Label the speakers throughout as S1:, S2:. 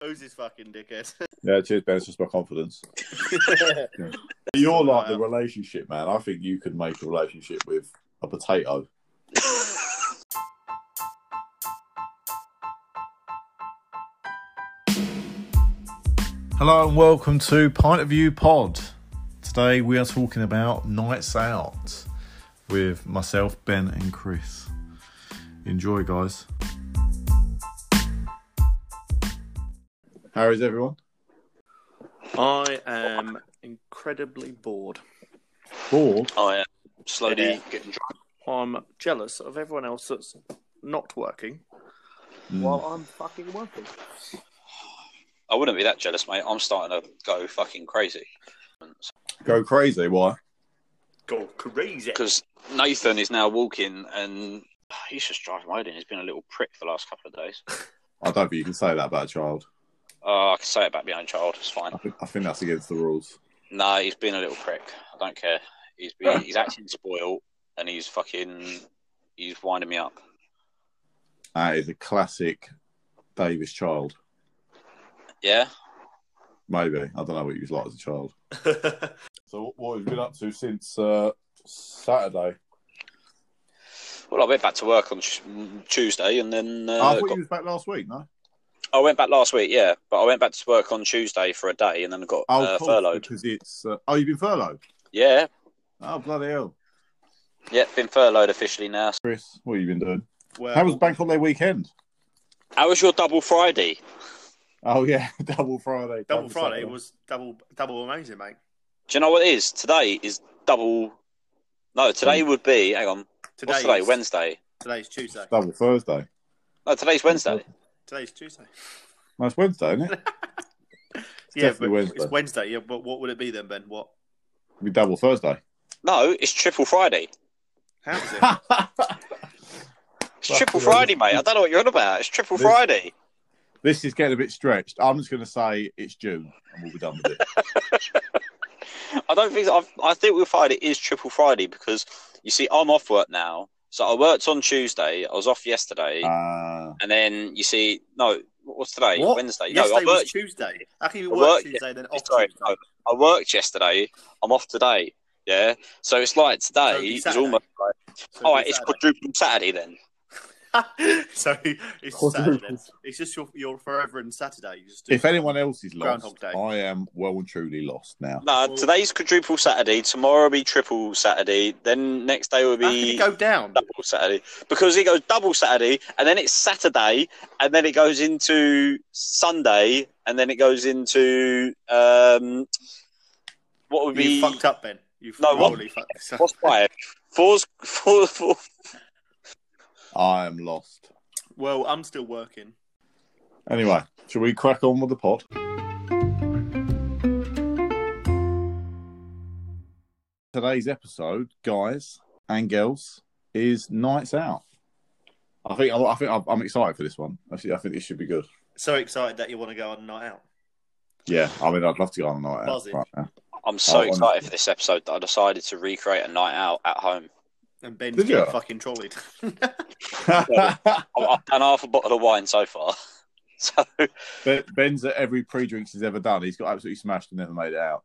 S1: Who's this fucking dickhead.
S2: Yeah, cheers, Ben. It's just my confidence. You're like the relationship man. I think you could make a relationship with a potato. Hello and welcome to Point of View Pod. Today we are talking about nights out with myself, Ben, and Chris. Enjoy, guys. How is everyone?
S1: I am incredibly bored.
S2: Bored?
S3: Oh, I am slowly
S1: Yeah.
S3: getting drunk.
S1: I'm jealous of everyone else that's not working mm. while I'm fucking working.
S3: I wouldn't be that jealous, mate. I'm starting to go fucking crazy
S2: Go crazy. Why?
S1: Go crazy.
S3: because Nathan is now walking and he's just driving my head in. He's been a little prick the last couple of days.
S2: I don't think you can say that about a child.
S3: Uh, I can say it about my own child. It's fine.
S2: I think, I think that's against the rules.
S3: No, he's been a little prick. I don't care. He's been, he's acting spoiled and he's fucking he's winding me up.
S2: That is a classic Davis child.
S3: Yeah.
S2: Maybe. I don't know what he was like as a child. So, what have you been up to since uh, Saturday?
S3: Well, I went back to work on Tuesday and then uh,
S2: I thought
S3: got-
S2: you was back last week, no?
S3: I went back last week. Yeah, but I went back to work on Tuesday for a day and then I got
S2: Oh,
S3: uh, furloughed.
S2: Because it's. Uh, oh, you've been furloughed?
S3: Yeah,
S2: Oh, bloody hell.
S3: yeah, been furloughed officially now.
S2: Chris, what have you been doing?
S1: well,
S2: How was Bank Holiday weekend?
S3: How was your double Friday?
S2: Oh, yeah. Double Friday.
S1: double Friday
S2: Saturday.
S1: was double double amazing, mate.
S3: Do you know what it is? Today is double. No, today would be. Hang on.
S1: Today
S3: What's today?
S1: is-
S3: Wednesday.
S1: Today's Tuesday.
S2: Double Thursday.
S3: No, today's Wednesday.
S1: Today's Tuesday.
S2: No, it's Wednesday, isn't it?
S1: yeah,
S2: definitely
S1: but
S2: Wednesday.
S1: it's Wednesday. Yeah, but what would it be then, Ben? What?
S2: It'll be double Thursday.
S3: No, it's triple Friday.
S1: How is it?
S3: It's triple Friday, mate. I don't know what you're on about. It's triple
S2: This-
S3: Friday.
S2: this is getting a bit stretched. I'm just going to say it's June and we'll be done with it.
S3: I don't think I've, I think we'll find it is triple Friday because you see, I'm off work now. So I worked on Tuesday. I was off yesterday,
S2: Uh,
S3: and then you see, no, what's today?
S1: What?
S3: Wednesday.
S1: Yesterday
S3: no, I worked.
S1: Tuesday. How can you work
S3: worked-
S1: Tuesday then off
S3: Sorry,
S1: Tuesday?
S3: no, I worked yesterday. I'm off today. Yeah, so it's like today
S1: it'll
S3: is almost like
S1: So
S3: all right.
S1: be
S3: It's quadruple Saturday then.
S1: so it's Saturday. It's just your your forever and Saturday. You just
S2: if anyone else is lost,
S1: Day.
S2: I am well and truly lost now.
S3: No,
S1: Well-
S3: today's quadruple Saturday. Tomorrow will be triple Saturday. Then next day will be
S1: go down?
S3: double Saturday because it goes double Saturday and then it's Saturday and then it goes into Sunday and then it goes into um, what would
S1: You
S3: be
S1: fucked up, Ben. You
S3: No, what?
S1: royally fucked this up.
S3: what's five? Four's four, four.
S2: I am lost.
S1: Well, I'm still working.
S2: Anyway, shall we crack on with the pod? Today's episode, guys and girls, is nights out. I think I think I'm- I'm excited for this one. I think I think this should be good.
S1: So excited that you want to go on a night out.
S2: Yeah, I mean, I'd love to go on a night out right.
S3: I'm so
S2: Oh,
S3: excited for this episode that I decided to recreate a night out at home.
S1: And Ben's
S2: Did
S1: getting
S2: you?
S1: fucking trolleyed.
S3: I've, I've done half a bottle of wine so far. So
S2: Ben- Ben's at every pre-drinks he's ever done. He's got absolutely smashed and never made it out.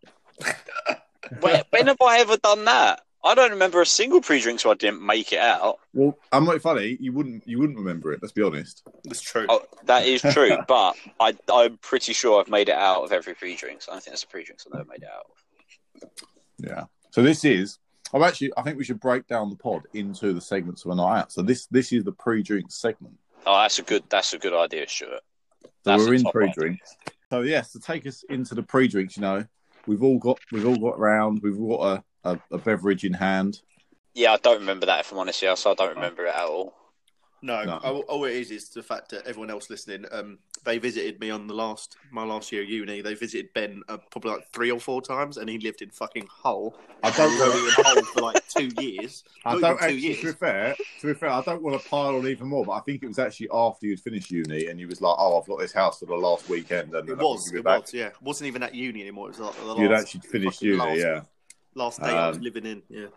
S3: when, when have I ever done that? I don't remember a single pre-drink where I didn't make it out.
S2: Well, I'm not funny. You wouldn't you wouldn't remember it. Let's be honest.
S1: That's true.
S3: Oh, that is true, but I, I'm pretty sure I've made it out of every pre-drinks. I don't think that's a pre-drinks I've never made it out.
S2: Yeah. So this is. I've actually. I think we should break down the pod into the segments of a night out. So this this is the pre-drink segment.
S3: Oh, that's a good. That's a good idea, Stuart.
S2: So we're in
S3: top
S2: pre-drinks. So yes, to take us into the pre-drinks, you know, we've all got we've all got round. We've got a, a, a beverage in hand.
S3: Yeah, I don't remember that if I'm honest. Yeah, so I don't remember it at all.
S1: No,
S2: No.
S1: All, all it is is the fact that everyone else listening, um, they visited me on the last my last year at uni. They visited Ben uh, probably like three or four times, and he lived in fucking Hull.
S2: I don't know.
S1: in Hull for like two years.
S2: I don't actually.
S1: years.
S2: To be fair, to be fair, I don't want to pile on even more. But I think it was actually after you'd finished uni and you was like, "Oh, I've got this house for the last weekend." And
S1: It was. It
S2: back,
S1: was. Yeah, it wasn't even at uni anymore. It was like the
S2: You'd actually finished uni,
S1: last
S2: yeah.
S1: Last day I was
S2: Um,
S1: living in. Yeah.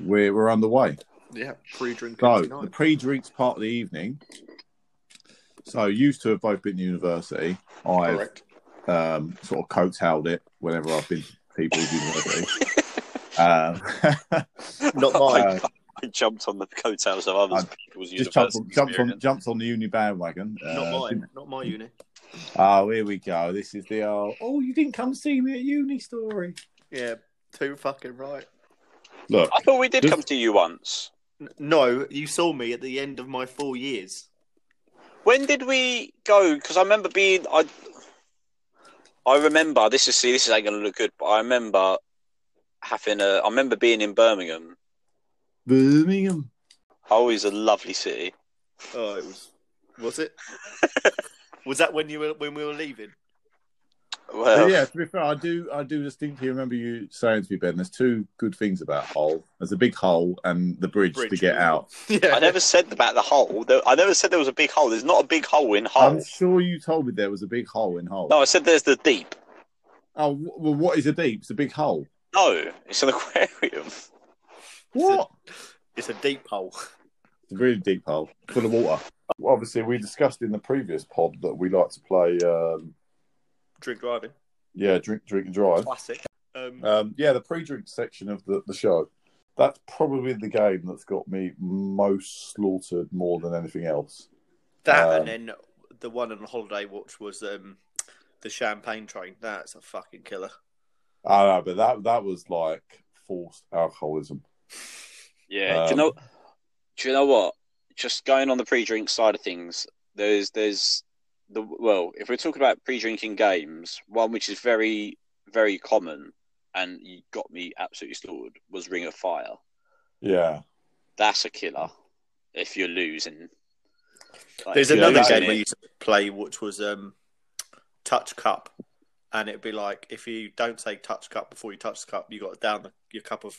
S2: We're we're underway.
S1: Yeah. Pre-drink.
S2: So
S1: every
S2: the pre-drinks part of the evening. So used to have both been to university. I've
S1: Correct.
S2: um, sort of coattailed it whenever I've been to people's university. Um,
S1: Not
S3: I,
S1: mine.
S3: I jumped on the coattails of others
S2: I
S3: people's
S2: just jumped on, jumped on jumped on the uni bandwagon.
S1: Not
S2: Uh,
S1: mine. Not my uni.
S2: Oh, here we go. This is the old, oh, you didn't come see me at uni story.
S1: Yeah. Too fucking right.
S2: Look,
S3: I thought we did
S2: Just-
S3: come to you once.
S1: N- No, you saw me at the end of my four years.
S3: When did we go? Because I remember being I. I remember this is see this is ain't gonna look good, but I remember having a. I remember being in Birmingham.
S2: Birmingham.
S3: Oh, Always a lovely city.
S1: Oh, it was. Was it? was that when you were when we were leaving?
S3: Well,
S2: But yeah, to be fair, I do I do distinctly remember you saying to me, Ben, there's two good things about Hull. There's a big hole and the bridge, to get out.
S1: Yeah.
S3: I never said about the hole. I never said there was a big hole. There's not a big hole in Hull.
S2: I'm sure you told me there was a big hole in Hull.
S3: No, I said there's the deep.
S2: Oh, well, what is a deep? It's a big hole.
S3: No, it's an aquarium.
S2: What?
S1: It's a deep hole.
S2: It's a really deep hole, full of water. Obviously, we discussed in the previous pod that we like to play, um,
S1: Drink driving.
S2: yeah, drink, drink and drive.
S1: Classic. Um,
S2: Um, yeah, the pre-drink section of the, the show. That's probably the game that's got me most slaughtered more than anything else.
S1: that
S2: um,
S1: and then the one on the holiday, watch was um, the champagne train. That's a fucking killer.
S2: I know, but that that was like forced alcoholism.
S3: Yeah. do you
S2: Um,
S3: know? Do you know what? Just going on the pre-drink side of things, there's there's the well, if we're talking about pre-drinking games, one which is very very common and you got me absolutely slaughtered was Ring of Fire.
S2: Yeah,
S3: That's a killer. If you're losing, Like,
S1: There's another
S3: losing
S1: game
S3: it-
S1: we used to play, which was um, Touch Cup, and it'd be like if you don't say Touch Cup before you touch the cup, you got to down the, your cup of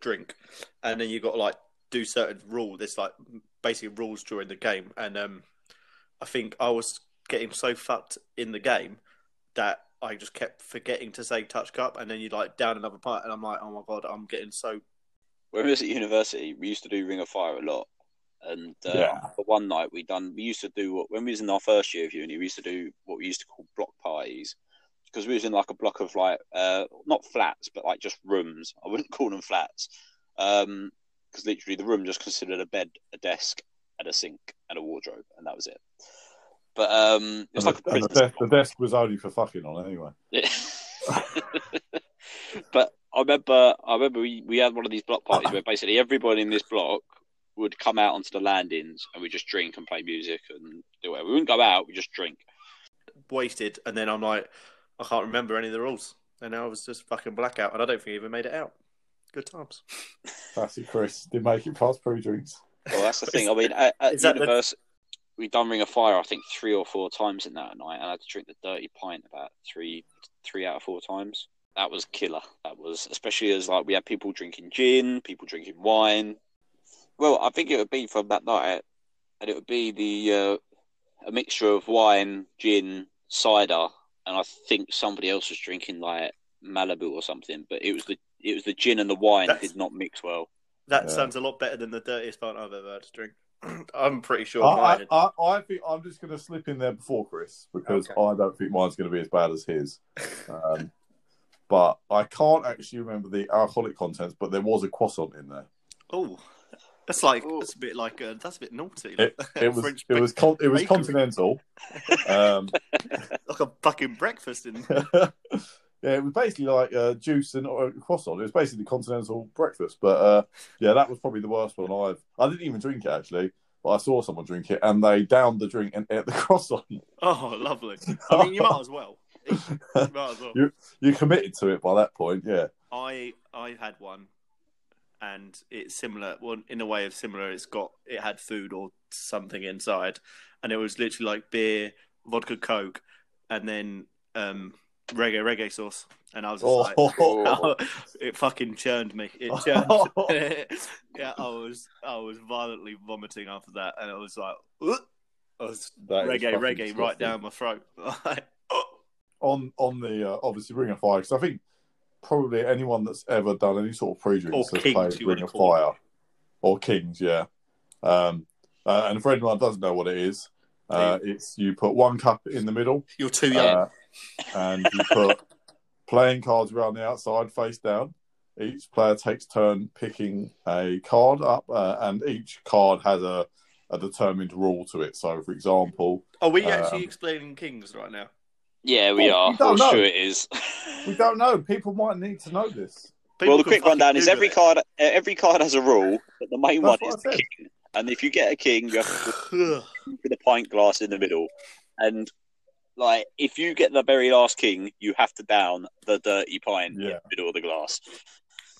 S1: drink, and then you got to like do certain rule. There's like basically rules during the game, and um, I think I was getting so fucked in the game that I just kept forgetting to say Touch Cup, and then you like down another part, and I'm like, oh my god, I'm getting so
S3: when we was at university, we used to do Ring of Fire a lot. And uh,
S2: Yeah.
S3: for one night, we done. We used to do what when we was in our first year of uni. We used to do what we used to call block parties because we was in like a block of like uh, not flats, but like just rooms. I wouldn't call them flats because literally the room just considered a bed, a desk, and a sink and a wardrobe, and that was it. But um, it was
S2: and
S3: like
S2: the,
S3: a
S2: and the desk, the desk was only for fucking on anyway.
S3: Yeah. but I remember, I remember we, we had one of these block parties where basically everybody in this block would come out onto the landings and we just drink and play music and do whatever. We wouldn't go out, we just drink.
S1: wasted, and then I'm like, I can't remember any of the rules, and I was just fucking blackout, and I don't think I even made it out. Good times.
S2: Classic Chris did make it past pre-drinks.
S3: Well, that's the thing. I mean, at, at
S1: Is that the-
S3: university, we done Ring of Fire, I think three or four times in that night, and I had to drink the dirty pint about three, three out of four times. That was killer. That was especially as like we had people drinking gin, people drinking wine. Well, I think it would be from that night, and it would be the uh, a mixture of wine, gin, cider, and I think somebody else was drinking like Malibu or something. But it was the it was the gin and the wine
S1: That's-
S3: did not mix well.
S1: That
S2: Yeah.
S1: sounds a lot better than the dirtiest pint I've ever had to drink. I'm pretty sure
S2: I. I, I, I think I'm just going to slip in there before Chris because
S1: Okay.
S2: I don't think mine's going to be as bad as his. Um, but I can't actually remember the alcoholic contents, but there was a croissant in there.
S1: Oh, that's like
S3: Ooh.
S1: that's a bit like uh, that's a bit naughty.
S2: It,
S1: like
S2: it was
S1: French
S2: it was con- it was continental. Um,
S1: like a fucking breakfast in.
S2: Yeah, it was basically like uh, juice and uh, croissant. It was basically continental breakfast. But uh, yeah, that was probably the worst one I've. I didn't even drink it actually, but I saw someone drink it and they downed the drink and ate the croissant.
S1: Oh, lovely. I mean, you might as well. You might as well.
S2: You- You're committed to it by that point, yeah.
S1: I I had one, and it's similar. Well, in a way of similar, it's got it had food or something inside, and it was literally like beer, vodka, coke, and then um, reggae reggae sauce. And I was just like,
S2: Oh.
S1: it fucking churned me. It churned. yeah, I was I was violently vomiting after that, and I was like, "Ugh." I was
S2: That is
S1: reggae
S2: fucking
S1: reggae right down my throat.
S2: on on the uh, obviously Ring of Fire because I think probably anyone that's ever done any sort of pre-drinks
S1: Or
S2: has
S1: kings,
S2: played Ring of
S1: call
S2: Fire or Kings, yeah. Um, uh, and for anyone that doesn't know what it is, uh, it's you put one cup in the middle,
S1: You're too young.
S2: And you put playing cards around the outside face down. Each player takes turn picking a card up, uh, and each card has a, a determined rule to it. So, for example,
S1: Are we
S2: um,
S1: actually explaining kings right now?
S3: Yeah, we
S2: Oh,
S3: are.
S2: you don't know.
S3: sure it is.
S2: we don't know. People might need to know this.
S3: well, the quick rundown is every
S1: it.
S3: card. uh, Every card has a rule, but the main
S2: That's
S3: one is
S2: I
S3: the
S2: said.
S3: king. And if you get a king, you have to put a pint glass in the middle. And like, if you get the very last king, you have to down the dirty pint in
S2: Yeah.
S3: the middle of the glass.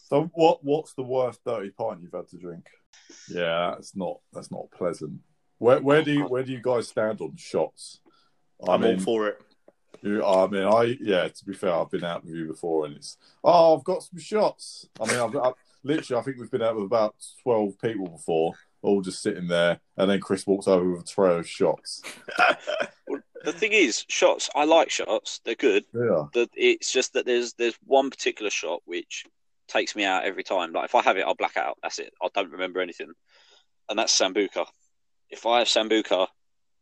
S2: So, what what's the worst dirty pint you've had to drink? Yeah, that's not that's not pleasant. Where where do you where do you guys stand on shots? I
S1: I'm
S2: mean,
S1: all for it.
S2: You, I mean, I yeah. To be fair, I've been out with you before, and it's oh, I've got some shots. I mean, I've, I've literally, I think we've been out with about twelve people before, all just sitting there, and then Chris walks over with a tray of shots.
S3: The thing is, shots. I like shots. They're good.
S2: Yeah,
S3: The, it's just that there's there's one particular shot which takes me out every time. Like if I have it, I'll black out. That's it. I don't remember anything, and that's sambuca. If I have sambuca,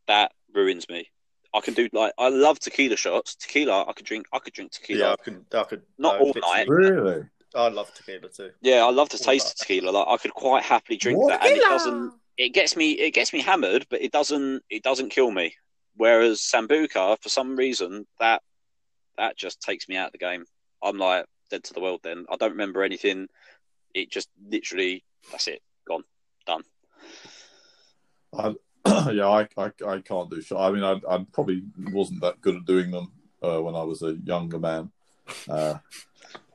S3: that ruins me. I can do like I love tequila shots. Tequila, I could drink. I could drink tequila.
S1: Yeah, I could. I could.
S3: Not
S1: I
S3: all night.
S2: really.
S1: I love tequila too.
S3: Yeah, I love the taste of tequila. Like I could quite happily drink
S2: What?
S3: that, and it doesn't. It gets me. It gets me hammered, but it doesn't. It doesn't kill me. Whereas sambuca, for some reason, that that just takes me out of the game. I'm like dead to the world. Then I don't remember anything. It just literally. That's it. Gone. Done.
S2: I, yeah, I, I I can't do shots. I mean, I, I probably wasn't that good at doing them uh, when I was a younger man, uh,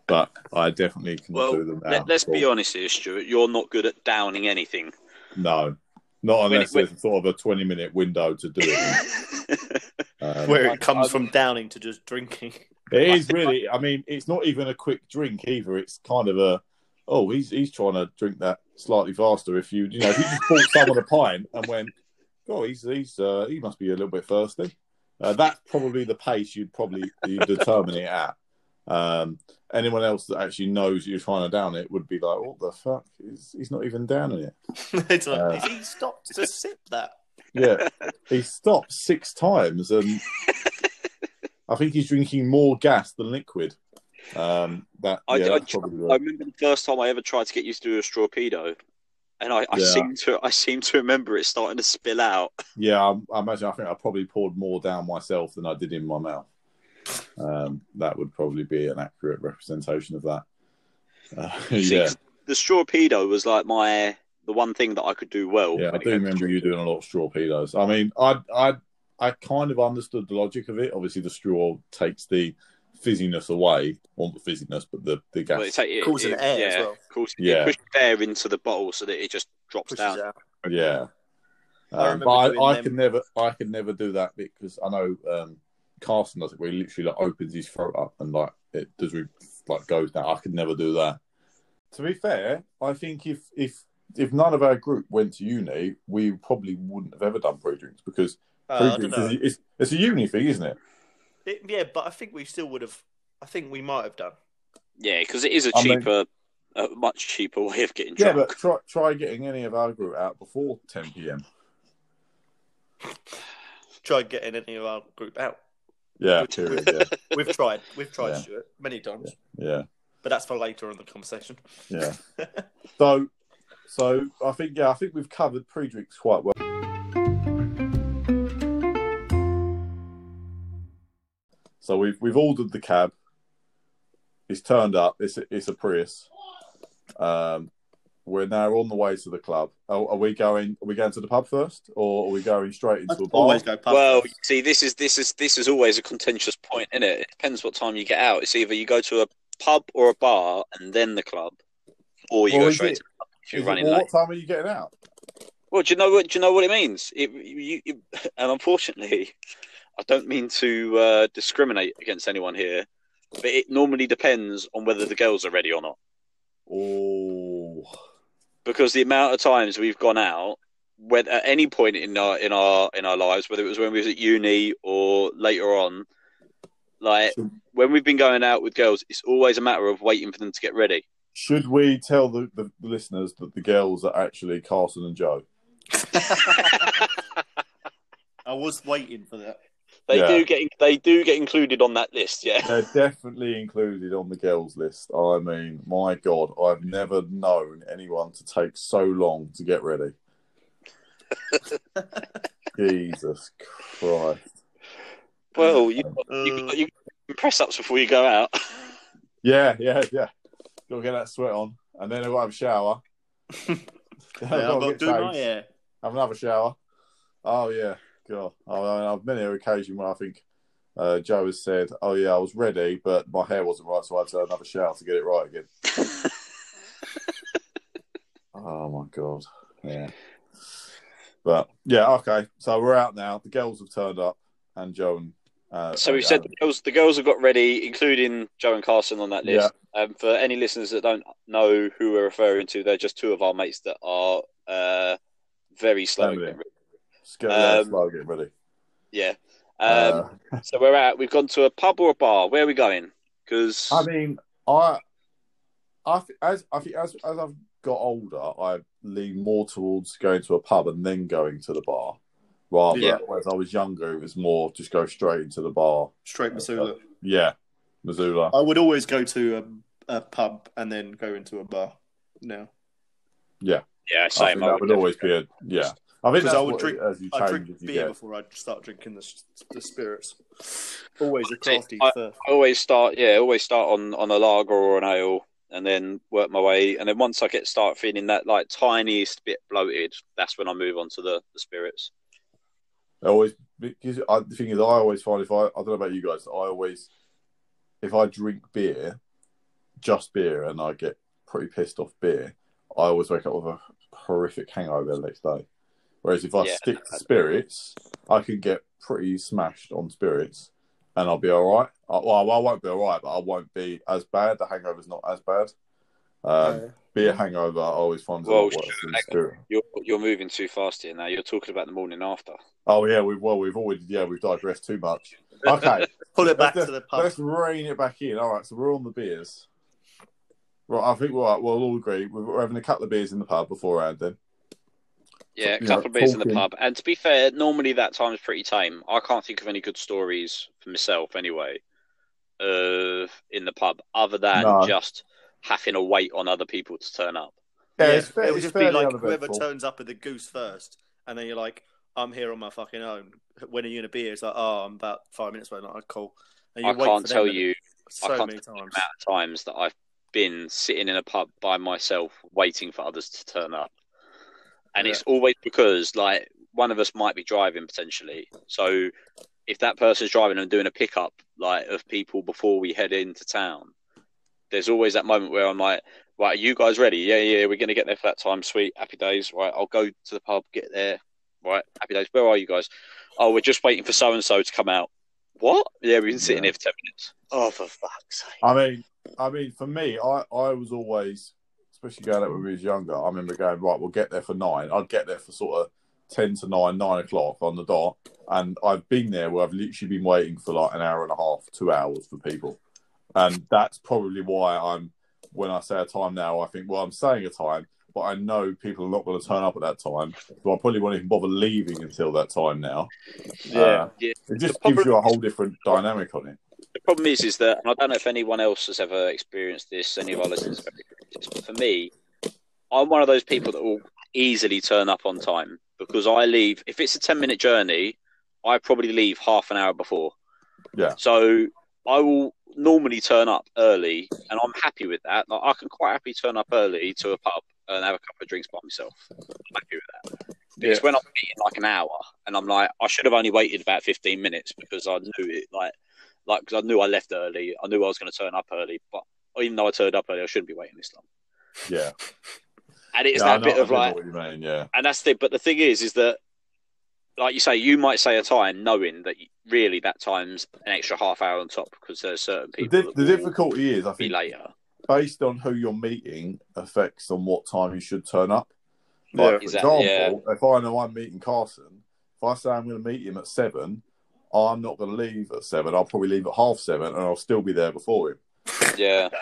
S2: but I definitely can
S3: Well,
S2: do them now.
S3: Let, us be honest here, Stuart. You're not good at downing anything.
S2: No, not
S3: When-
S2: unless
S3: when-
S2: there's sort of a twenty-minute window to do it. Um,
S1: Where it comes
S3: I-
S1: from downing to just drinking.
S2: It is really. I mean, it's not even a quick drink either. It's kind of a. Oh, he's he's trying to drink that slightly faster. If you you know if you just bought someone a pint and went, oh, he's he's uh, he must be a little bit thirsty. Uh, that's probably the pace you'd probably you'd determine it at. Um, anyone else that actually knows you're trying to down it would be like, what the fuck? He's, he's not even downing it.
S1: it's like,
S2: Uh,
S1: he stopped to sip that?
S2: Yeah, he stopped six times, and I think he's drinking more gas than liquid. Um, that
S3: I-
S2: yeah,
S3: I-
S2: that's probably
S3: I remember the first time I ever tried to get used to a strawpedo, and I, I
S2: Yeah.
S3: seem to I seem to remember it starting to spill out.
S2: Yeah, I, I imagine. I think I probably poured more down myself than I did in my mouth. Um, that would probably be an accurate representation of that. Uh,
S3: See,
S2: yeah,
S3: 'cause The strawpedo was like my the one thing that I could do well.
S2: yeah, I do remember you doing a lot of straw pedos. I mean, I, I, I kind of understood the logic of it. Obviously, the straw takes the fizziness away, or the fizziness, but the the gas.
S3: Well, it take- it-
S1: Causing
S3: it-
S1: air
S3: yeah,
S1: as well.
S3: Causes,
S2: Yeah.
S3: It pushes air into the bottle so that it just drops
S1: Pushes
S3: down.
S1: out.
S2: Yeah.
S1: I
S2: Um,
S1: remember
S2: but I,
S1: doing
S2: I
S1: them-
S2: could never, I could never do that because I know um, Carson does it, where he literally like opens his throat up and like it does re- like goes down. I could never do that. To be fair, I think if if if none of our group went to uni, we probably wouldn't have ever done pre drinks because
S1: Uh,
S2: pre drinks is it's, it's a uni thing, isn't it?
S1: It- yeah, but I think we still would have. I think we might have done.
S3: Yeah, because it is a
S2: I mean-
S3: cheaper, a much cheaper way of getting drunk.
S2: Yeah, but try try getting any of our group out before ten p.m.
S1: try getting any of our group out.
S2: Yeah, period. Yeah,
S1: We've tried. We've tried,
S2: Yeah.
S1: Stuart, many times.
S2: yeah.
S1: But that's for later in the conversation.
S2: Yeah. so, so I think yeah, I think we've covered pre-drinks quite well. So we've we've ordered the cab. It's turned up. It's a, it's a Prius. Um, we're now on the way to the club. Are, are we going? Are we going to the pub first, or are we going straight into a bar?
S1: Always go pub
S3: Well,
S1: first.
S3: see, this is this is this is always a contentious point, isn't it? It depends what time you get out. It's either you go to a pub or a bar and then the club, or you
S2: Well,
S3: go straight
S2: it-
S3: to the pub if you're
S2: Is it-
S3: running
S2: well,
S3: late.
S2: what time are you getting out?
S3: Well, do you know what? Do you know what it means? It, you, you, and unfortunately, I don't mean to uh, discriminate against anyone here, but it normally depends on whether the girls are ready or not.
S2: Oh,
S3: Because the amount of times we've gone out, whether at any point in our in our in our lives, whether it was when we was at uni or later on, Like when we've been going out with girls, it's always a matter of waiting for them to get ready.
S2: Should we tell the, the listeners that the girls are actually Carson and Joe?
S1: I was waiting for that.
S3: They
S2: Yeah.
S3: do get they do get included on that list. Yeah.
S2: They're definitely included on the girls list. I mean, my God, I've never known anyone to take so long to get ready. Jesus Christ.
S3: Well, you you,
S1: Uh,
S3: got- you press ups before you go out.
S2: Yeah, yeah, yeah. Got to get that sweat on. And then I've got to have a shower.
S1: yeah, I've got to do my hair.
S2: Have another shower. Oh, yeah. God. I mean, I've been here occasion where I think uh, Joe has said, Oh, yeah, I was ready, but my hair wasn't right, so I had to have another shower to get it right again. Oh my god. Yeah. But yeah, okay. So we're out now. The girls have turned up, and Joe and uh,
S3: So we
S2: and
S3: said the girls, the girls have got ready, including Joe and Carson on that list. Um, for any listeners that don't know who we're referring to, they're just two of our mates that are uh, very slow. At
S2: Family.
S3: getting ready.
S2: Get yeah,
S3: um,
S2: slow, get ready.
S3: Yeah. Um, so we're out. We've gone to a pub or a bar. Where are we going? Because
S2: Uh, I mean, I, I th- as I think as as I've got older, I lean more towards going to a pub and then going to the bar. Rather,
S1: Yeah.
S2: whereas I was younger, it was more just go straight into the bar.
S1: Straight Missoula.
S2: Yeah, Missoula.
S1: I would always go to a, a pub and then go into a bar. No,
S3: yeah,
S2: Yeah,
S3: same.
S2: think
S3: I
S2: that would always be a yeah. I think
S1: 'Cause
S2: that's
S1: I would
S2: what
S1: drink-
S2: it- as you
S1: I drink
S2: as you
S1: beer
S2: get.
S1: before I start drinking the, the spirits. Always a crafty
S3: I-
S1: first.
S3: I always start, yeah, always start on on a lager or an ale, and then work my way. And then once I get start feeling that like tiniest bit bloated, that's when I move on to the, the spirits.
S2: I always because I, the thing is, I always find if I I don't know about you guys, I always if I drink beer, just beer, and I get pretty pissed off beer, I always wake up with a horrific hangover the next day. Whereas if I
S3: Yeah.
S2: stick to spirits, I can get pretty smashed on spirits, and I'll be all right. I, well, I won't be all right, but I won't be as bad. The hangover's not as bad. Um, beer hangover, I always find
S3: Well,
S2: lot worse than
S3: sure.
S2: spirit.
S3: You're you're moving too fast here now. You're talking about the morning after.
S2: Oh yeah, we well we've already yeah we've digressed too much. Okay,
S1: Pull it back
S2: let's,
S1: to the pub.
S2: let's rein it back in. All right, so we're on the beers. Right, I think we're right, we'll all agree we're having a couple of beers in the pub beforehand. Then
S3: Yeah, a
S2: Yeah,
S3: couple of beers in the pub. And to be fair, normally that time's pretty tame. I can't think of any good stories for myself anyway, uh, in the pub, other than
S2: No.
S3: just having to wait on other people to turn up.
S2: yeah,
S1: Yeah,
S2: it's, fair,
S1: it would just be like whoever turns up with the goose first, and then you're like, "I'm here on my fucking own." When are you in a beer? It's like, "Oh, I'm about five minutes away." Like, cool. And
S3: I
S1: wait
S3: can't
S1: for
S3: tell
S1: and-
S3: you
S1: so
S3: I can't
S1: many
S3: tell you
S1: times.
S3: the amount of times that I've been sitting in a pub by myself waiting for others to turn up. And it's always because like one of us might be driving potentially. So if that person's driving and doing a pickup like of people before we head into town, there's always that moment where I'm like, right, are you guys ready? Yeah, yeah, we're gonna get there for that time. Sweet, happy days. Right, I'll go to the pub, get there. Right, happy days. Where are you guys? Oh, we're just waiting for so and so to come out. What? Yeah, we've been sitting
S2: Yeah.
S3: here for ten minutes. Oh, for fuck's sake!
S2: I mean, I mean, for me, I, I was always, especially going out when we was younger. I remember going right. We'll get there for nine. I'd get there for sort of ten to nine, nine o'clock on the dot, and I've been there where I've literally been waiting for like an hour and a half, two hours for people, and that's probably why I'm. When I say a time now, I think, well, I'm saying a time, but I know people are not going to turn up at that time, so I probably won't even bother leaving until that time now. Uh,
S3: Yeah.
S2: it just gives you a whole different dynamic on it.
S3: The problem is, is that and I don't know if anyone else has ever experienced this. Any of our listeners have this, but for me, I'm one of those people that will easily turn up on time because I leave. If it's a ten minute journey, I probably leave half an hour before.
S2: Yeah.
S3: So I will normally turn up early, and I'm happy with that. Like, I can quite happily turn up early to a pub and have a couple of drinks by myself. I'm happy with that. Because when I'm eating like an hour, and I'm like, I should have only waited about 15 minutes because I knew it, like, like because I knew I left early. I knew I was going to turn up early, but even though I turned up early, I shouldn't be waiting this long.
S2: Yeah.
S3: And it's
S2: Yeah,
S3: that bit of like,
S2: what you mean, yeah.
S3: and that's the. But the thing is, is that, like you say, you might say a time knowing that really that time's an extra half hour on top because there's certain
S2: The,
S3: people. that
S2: the difficulty is, I think,
S3: later.
S2: based on who you're meeting, affects on what time you should turn up.
S1: Yeah.
S2: For
S3: Exactly,
S2: example, if I know I'm meeting Carson, if I say I'm going to meet him at seven, I'm not going to leave at seven. I'll probably leave at half seven, and I'll still be there before him.
S3: Yeah.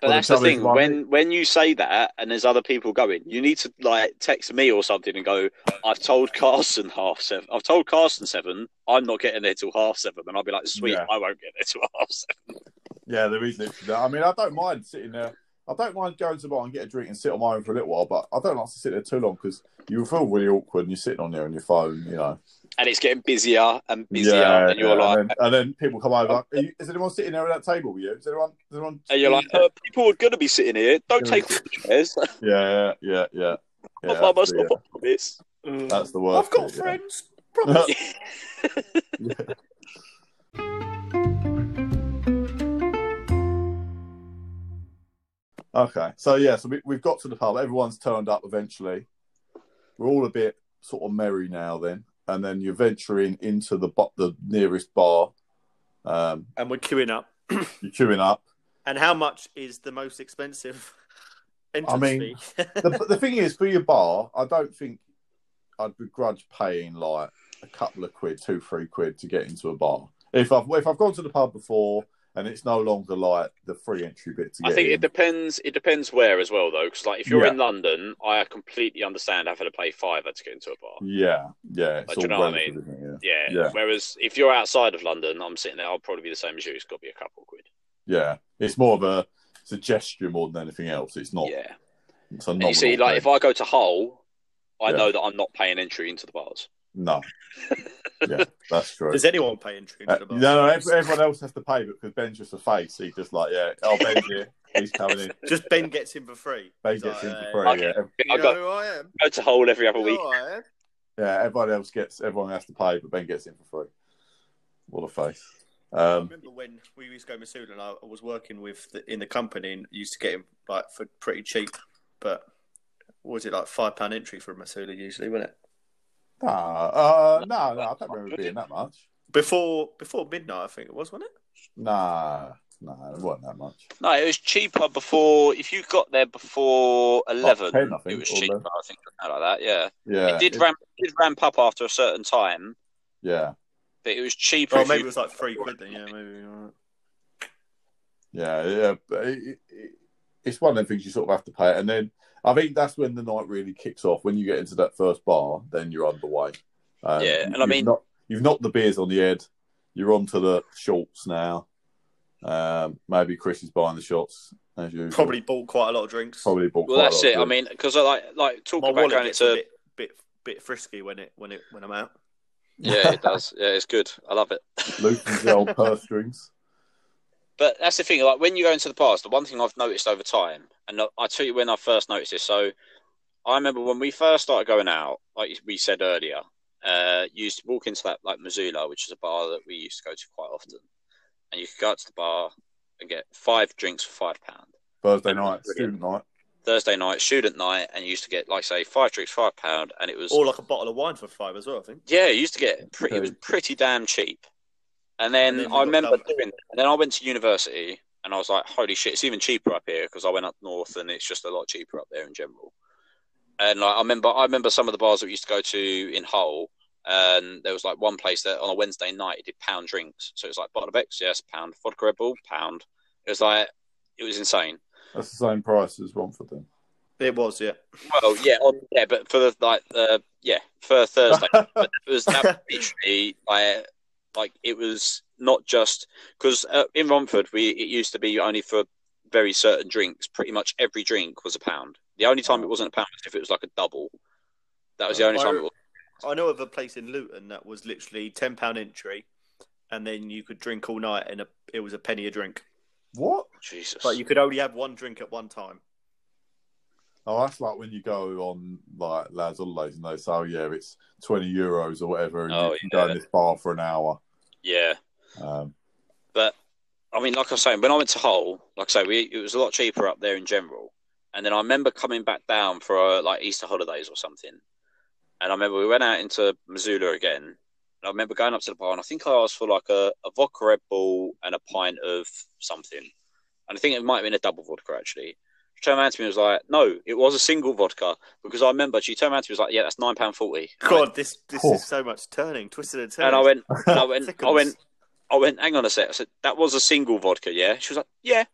S3: But
S2: Well,
S3: that's
S2: the
S3: the thing.
S2: like-
S3: When when you say that and there's other people going, you need to like text me or something and go, I've told Carson half seven. I've told Carson seven. I'm not getting there till half seven, and I'll be like, sweet,
S2: Yeah.
S3: I won't get there till half seven.
S2: Yeah, there is literally that. I mean, I don't mind sitting there. I don't mind going to the bar and get a drink and sit on my own for a little while, but I don't like to sit there too long because you feel really awkward and you're sitting on there on your phone, you know.
S3: And it's getting busier and busier, and you're
S2: yeah.
S3: like,
S2: and then, and then people come over. Like, you, is anyone sitting there at that table with you? Is anyone? Is anyone?
S3: and you're like, uh, people are going to be sitting here. Don't take all the chairs.
S2: yeah, yeah, yeah, yeah. yeah
S3: I'm by
S2: that's, the, yeah,
S3: on this.
S2: that's the worst.
S1: I've got
S2: bit, yeah.
S1: friends. Promise.
S2: Okay, so yeah, so we, we've got to the pub. Everyone's turned up eventually. We're all a bit sort of merry now, then, and then you're venturing into the the nearest bar. Um,
S1: and we're queuing up.
S2: you're queuing up.
S1: And how much is the most expensive entrance
S2: mean, the, the thing is, for your bar, I don't think I'd begrudge paying like a couple of quid, two, three quid to get into a bar. If I've if I've gone to the pub before and it's no longer like the free entry bit to
S3: I think
S2: in.
S3: it depends. It depends where as well, though, because like if you're
S2: Yeah.
S3: in London, I completely understand having to pay fiver to get into a bar.
S2: yeah, yeah,
S3: Like, do you know what I
S2: relative, isn't?
S3: Yeah.
S2: Yeah.
S3: Whereas if you're outside of London, I'm sitting there. I'll probably be the same as you. It's got to be a couple of quid.
S2: Yeah, yeah. It's more of a suggestion more than anything else. It's not.
S3: Yeah.
S2: It's a
S3: you see, like
S2: thing.
S3: if I go to Hull, I
S2: Yeah.
S3: know that I'm not paying entry into the bars.
S2: no, yeah, that's true.
S1: Does anyone pay entry into
S2: Uh, no, no, everyone else has to pay because Ben's just a face. He's just like, yeah, oh, Ben's here. He's coming in.
S1: Just Ben gets in for free.
S2: Ben
S1: He's
S2: gets
S1: like,
S2: in for free.
S3: Okay.
S2: Yeah, Ev-
S1: You
S3: I
S1: know
S3: go,
S1: who I am?
S3: go to Hull every other
S1: You
S3: week.
S1: know who I am?
S2: yeah. Everyone else gets. Everyone has to pay, but Ben gets in for free. What a face.
S1: I
S2: Um,
S1: remember when we used to go to Massoud and I was working with the, in the company and used to get him like for pretty cheap, but what was it like five pound entry for a Massoud usually, wasn't it?
S2: Nah, uh, no, no, I don't remember it being that much.
S1: Before before midnight, I think it was, wasn't it?
S2: Nah, nah, it wasn't that much.
S3: No, it was cheaper before. If you got there before eleven,
S2: 10, think,
S3: it was
S2: or
S3: cheaper.
S2: 11.
S3: I think something like that. Yeah,
S2: Yeah,
S3: it did ramp. It did ramp up after a certain time,
S2: Yeah,
S3: but it was cheaper.
S1: Or
S3: if
S1: maybe
S3: you-
S1: it was like three quid then. Yeah, maybe. all right.
S2: yeah, yeah. But it, it, it- it's one of the things you sort of have to pay, and then I think that's when the night really kicks off. When you get into that first bar, then you're underway. Um,
S3: Yeah, and I
S2: you've
S3: mean-
S2: not, you've knocked the beers on the head. You're on to the shorts now. Um, maybe Chris is buying the shots as usual.
S1: Probably bought quite a lot of drinks.
S2: probably bought.
S3: Well,
S2: quite a
S3: that's
S2: lot
S3: it.
S2: of
S3: I mean, because I like like talking
S1: My
S3: about
S1: wallet
S3: going
S1: gets
S3: into
S1: a bit bit bit frisky when it when it when I'm out.
S3: yeah, it does. Yeah, it's good. I love it.
S2: loosens the old purse strings.
S3: But that's the thing. Like when you go into the past, the one thing I've noticed over time, and I tell you when I first noticed this. So I remember when we first started going out, like we said earlier, uh, you used to walk into that like Missoula, which is a bar that we used to go to quite often, and you could go out to the bar and get five drinks for five pound.
S2: Thursday
S3: And
S2: night,
S3: brilliant.
S2: student night.
S3: Thursday night, student night, and you used to get like say five drinks, five pound, and it was
S1: Or like a bottle of wine for five as well. I think.
S3: Yeah, it used to get pretty. It was pretty damn cheap. And then,
S1: And then
S3: I remember
S1: double.
S3: doing. And then I went to university, and I was like, "Holy shit! It's even cheaper up here because I went up north, and it's just a lot cheaper up there in general." And like, I remember, I remember some of the bars that we used to go to in Hull, and there was like one place that on a Wednesday night it did pound drinks. So it was like bottle of X, yes, pound vodka Red Bull, pound. It was like it was insane.
S2: That's the same price as Romford then.
S1: It was, yeah.
S3: Well, yeah, on, yeah, but for the like, uh, yeah, for Thursday, but it was that was literally like, like it was not just because uh, in Romford we it used to be only for very certain drinks. Pretty much every drink was a pound. The only time it wasn't a pound was if it was like a double. That was the only time it was.
S1: I know of a place in Luton that was literally ten pound entry, and then you could drink all night, and a, it was a penny a drink.
S2: What?
S3: Jesus.
S1: But you could only have one drink at one time.
S2: Oh, that's like when you go on like lads holidays and they say, "Oh yeah, it's twenty euros or whatever," and
S3: Oh,
S2: you can go in this bar for an hour.
S3: Yeah,
S2: Um,
S3: but I mean, like I was saying, when I went to Hull, like I say, we it was a lot cheaper up there in general. And then I remember coming back down for uh, like Easter holidays or something. And I remember we went out into Missoula again. And I remember going up to the bar, and I think I asked for like a, a vodka Red Bull and a pint of something. And I think it might have been a double vodka actually. She turned around to me and was like, "No, it was a single vodka." Because I remember she turned around to me and was like, "Yeah, that's nine pound 40
S1: God, this this
S2: Oh.
S1: is so much turning, twisted and turning.
S3: And I went, and I went, I went, I went. Hang on a sec. I said that was a single vodka, yeah. She was like, "Yeah."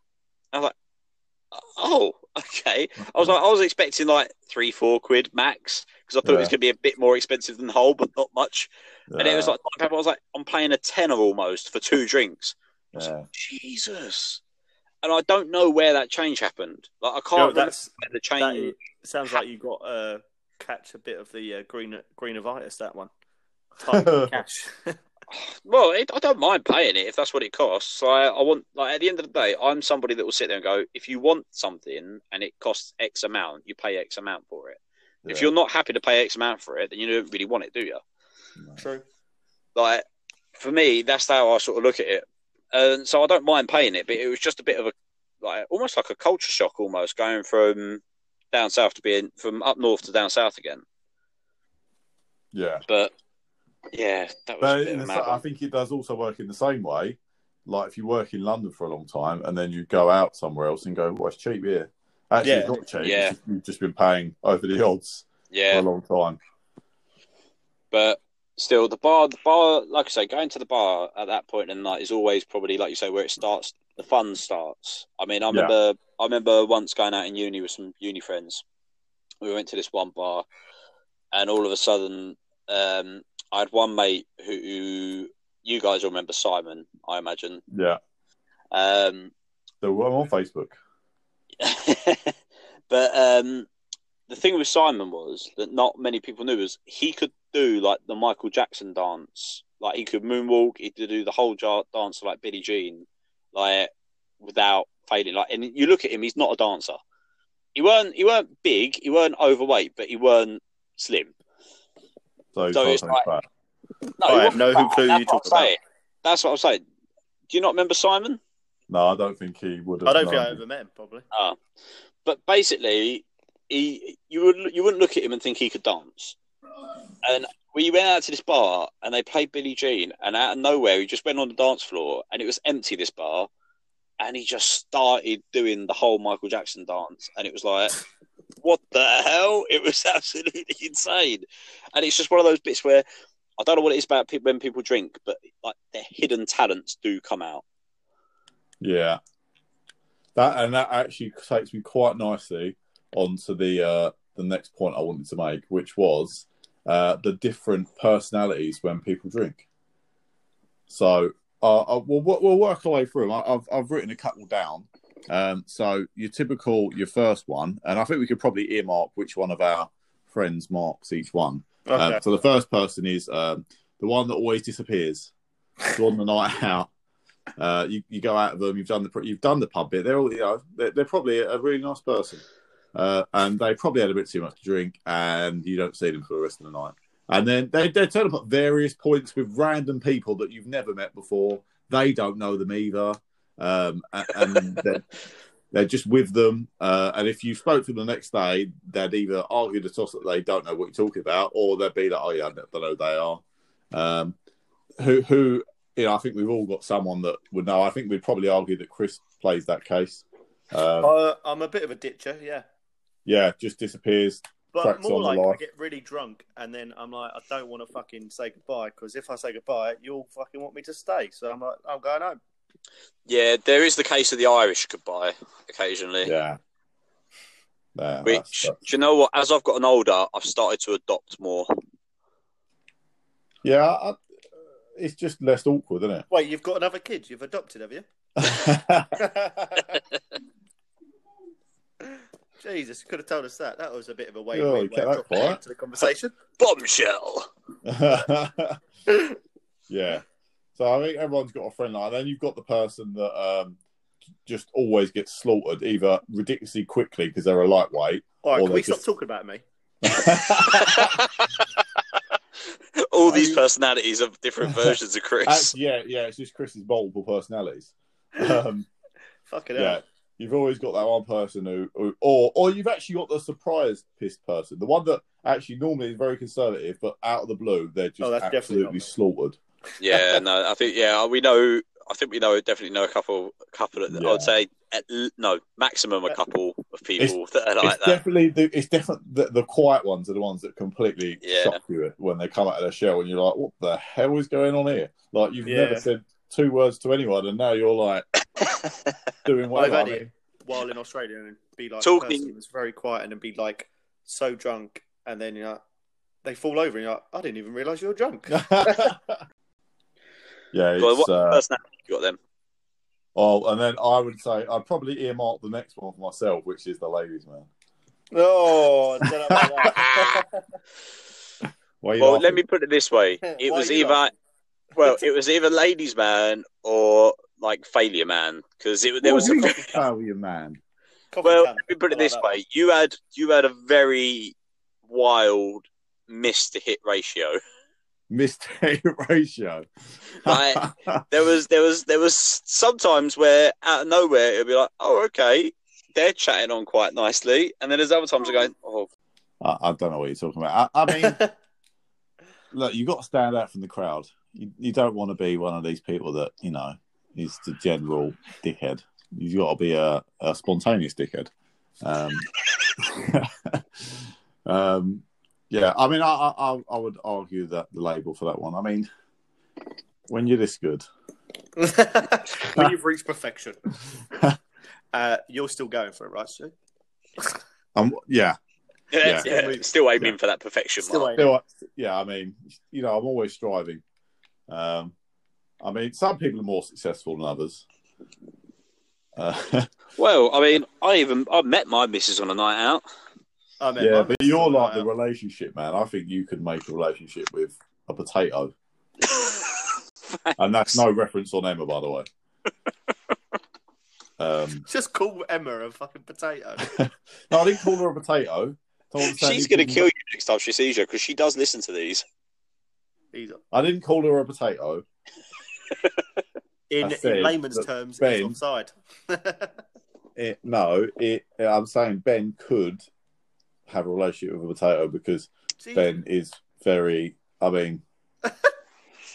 S3: I was like, "Oh, okay." I was like, I was expecting like three, four quid max because I thought it was going to be a bit more expensive than the Hull, but not much. And it was like, I was like, I'm paying a tenner almost for two drinks. I was
S2: yeah.
S3: like, Jesus. And I don't know where that change happened. Like I can't remember
S1: that's
S3: where the change.
S1: is- sounds like you got uh, catch a bit of the uh, green greenovitis. That one, cash.
S3: Well, it, I don't mind paying it if that's what it costs. So I, I want, like, at the end of the day, I'm somebody that will sit there and go, if you want something and it costs X amount, you pay X amount for it. If you're not happy to pay X amount for it, then you don't really want it, do you?
S1: True.
S3: Like, for me, that's how I sort of look at it. And so I don't mind paying it, but it was just a bit of a, like, almost like a culture shock almost going from down south to being, from up north to down south again.
S2: yeah.
S3: But, yeah, that was
S2: But
S3: a bit of
S2: the,
S3: mad
S2: I think it does also work in the same way. Like if you work in London for a long time and then you go out somewhere else and go, "Well, it's cheap here." Actually,
S1: Yeah.
S2: it's not cheap.
S3: Yeah.
S2: It's just, you've just been paying over the odds
S3: Yeah.
S2: for a long time.
S3: But still, the bar, the bar, like I say, going to the bar at that point in the night is always probably, like you say, where it starts. The fun starts. I mean, I
S2: Yeah.
S3: remember, I remember once going out in uni with some uni friends. We went to this one bar, and all of a sudden, um, I had one mate who, who you guys remember Simon, I imagine.
S2: Yeah.
S3: Um,
S2: So I'm on Facebook.
S3: but um, the thing with Simon was that not many people knew was he could do like the Michael Jackson dance, like he could moonwalk, he could do the whole jar dance like Billie Jean, like without failing. Like, and you look at him, he's not a dancer. He weren't he weren't big, he weren't overweight, but he weren't slim.
S2: So,
S3: So
S2: so
S3: it's like-
S2: fat.
S3: No,
S1: I
S3: he
S1: have no
S3: fat,
S1: clue
S3: that's
S1: you
S3: what I'm
S1: talk about.
S3: saying. That's what I'm saying. Do you not remember Simon?
S2: No, I don't think he would have.
S1: I don't think I ever met him. Probably.
S3: Ah, but basically, he you would you wouldn't look at him and think he could dance. And we went out to this bar and they played Billie Jean, and out of nowhere he just went on the dance floor and it was empty. This bar, and he just started doing the whole Michael Jackson dance, and it was like, what the hell? It was absolutely insane. And it's just one of those bits where I don't know what it is about people when people drink, but like their hidden talents do come out.
S2: Yeah. That and that actually takes me quite nicely onto the uh, the next point I wanted to make, which was uh, the different personalities when people drink. So uh, uh, we'll, we'll work our way through I- I've I've written a couple down. Um, so your typical, your first one, and I think we could probably earmark which one of our friends marks each one.
S1: Okay.
S2: Um, so the first person is um, the one that always disappears. So on the night out, uh, you, you go out of them. You've done the you've done the pub bit. They're all you know. They're, they're probably a really nice person, uh, and they probably had a bit too much to drink, and you don't see them for the rest of the night. And then they they turn up at various points with random people that you've never met before. They don't know them either, um, a- and they're, they're just with them. Uh, and if you spoke to them the next day, they'd either argue the toss that they don't know what you're talking about, or they'd be like, "Oh yeah, I don't know who they are." Um, who who you know, I think we've all got someone that would know. I think we'd probably argue that Chris plays that case. Um,
S1: Uh, I'm a bit of a ditcher, yeah.
S2: Yeah, just disappears.
S1: But more
S2: on the
S1: like I get really drunk and then I'm like, I don't want to fucking say goodbye because if I say goodbye, you'll fucking want me to stay. So I'm like, I'm going home.
S3: Yeah, there is the case of the Irish goodbye occasionally.
S2: Yeah. Yeah,
S3: Which,
S2: that's-
S3: do you know what? As I've gotten older, I've started to adopt more.
S2: yeah, I, it's just less awkward, isn't it?
S1: Wait, you've got another kid? You've adopted, have you?
S2: it?
S1: Jesus, you could have told us that. That was a bit of a way,
S2: Oh,
S1: way,
S2: you
S1: way
S2: kept that
S1: dropping into the conversation.
S3: Bombshell.
S2: yeah. So I think everyone's got a friend like that. Then you've got the person that um, just always gets slaughtered either ridiculously quickly because they're a lightweight.
S1: All right,
S2: Or
S1: can
S2: they
S1: we stop talking about me?
S3: All these
S2: mean-
S3: personalities of different versions of Chris.
S2: Actually, yeah, yeah, it's just Chris's multiple personalities. Um,
S1: Fucking
S2: yeah,
S1: hell.
S2: You've always got that one person who, who, or or you've actually got the surprise pissed person, the one that actually normally is very conservative, but out of the blue they're just
S1: Oh, that's
S2: absolutely slaughtered.
S3: yeah, no, I think yeah, we know. I think we know definitely know a couple, couple. Of,
S2: Yeah.
S3: I would say at, no, maximum a couple of people that are like
S2: it's
S3: that.
S2: definitely the, it's definitely the, the quiet ones are the ones that completely
S3: Yeah.
S2: shock you when they come out of their shell and you're like, what the hell is going on here? Like you've
S1: Yeah.
S2: never said two words to anyone and now you're like doing
S1: I've had it while in Australia and be like
S3: Talking-
S1: a person was very quiet and then be like so drunk and then you know they fall over and you're like, I didn't even realise you were drunk.
S2: yeah,
S3: Well, what
S2: uh,
S3: personality you got them?
S2: oh, and then I would say I'd probably earmark the next one for myself, which is the ladies man.
S1: oh, I don't know about that.
S2: Why
S3: Well,
S2: laughing?
S3: let me put it this way: it
S1: Why
S3: was either
S1: laughing?
S3: Well, it was either ladies' man or like failure man because it there was a
S2: What do you
S3: very,
S2: man.
S3: Well. Let me put it this way: you had you had a very wild miss to hit ratio.
S2: Miss to hit ratio.
S3: Right. There was there was there was sometimes where out of nowhere it'd be like, oh okay, they're chatting on quite nicely, and then there's other times you're going, oh
S2: I, I don't know what you're talking about. I, I mean, look, you got to stand out from the crowd. You, you don't want to be one of these people that you know is the general dickhead. You've got to be a, a spontaneous dickhead. Um, um, yeah, I mean, I, I I- I would argue that the label for that one. I mean, when you're this good,
S1: when you've reached perfection, uh, you're still going for it, right, Stu?
S2: um, yeah,
S3: yeah,
S2: Yeah.
S3: yeah, still aiming
S2: Yeah.
S3: for that perfection.
S1: Still
S2: Still, yeah, I mean, you know, I'm always striving. Um, I mean, some people are more successful than others. Uh,
S3: Well, I mean, I even I met my missus on a night out.
S1: I mean,
S2: yeah, but you're like the
S1: like,
S2: relationship man. I think you could make a relationship with a potato, and that's no reference on Emma, by the way. Um,
S1: Just call Emma a fucking potato.
S2: no, I didn't call her a potato. Someone was saying
S3: She's going to kill you next time she sees you because she does listen to these.
S1: He's,
S2: I didn't call her a potato.
S1: in,
S2: said
S1: in layman's terms,
S2: Ben-
S1: he's offside.
S2: It, no, it. I'm saying Ben could have a relationship with a potato because
S1: See,
S2: Ben is very. I mean,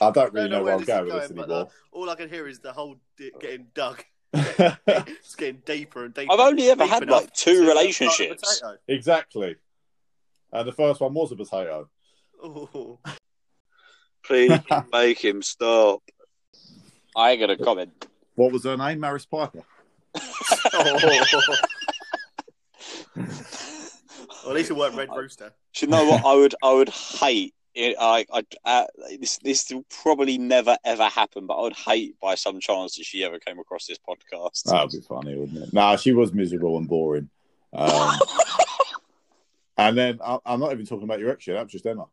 S2: I don't really
S1: know
S2: know
S1: where
S2: where I'm going with
S1: going,
S2: this
S1: but, uh,
S2: anymore.
S1: all I can hear is the whole di- getting dug. it's getting deeper and deeper.
S3: I've only ever had like two
S1: to
S3: relationships.
S2: exactly. And the first one was a potato.
S1: Ooh.
S3: Please make him stop. I ain't gonna comment.
S2: What was her name? Maris Piper.
S1: Oh. Well, at least it weren't Red Rooster.
S3: Do you know what? I would I would hate it. I I uh, this this will probably never ever happen, but I would hate by some chance that she ever came across this podcast.
S2: That would be funny, wouldn't it? Nah, she was miserable and boring. Um, and then I, I'm not even talking about your ex yet. That's just Emma.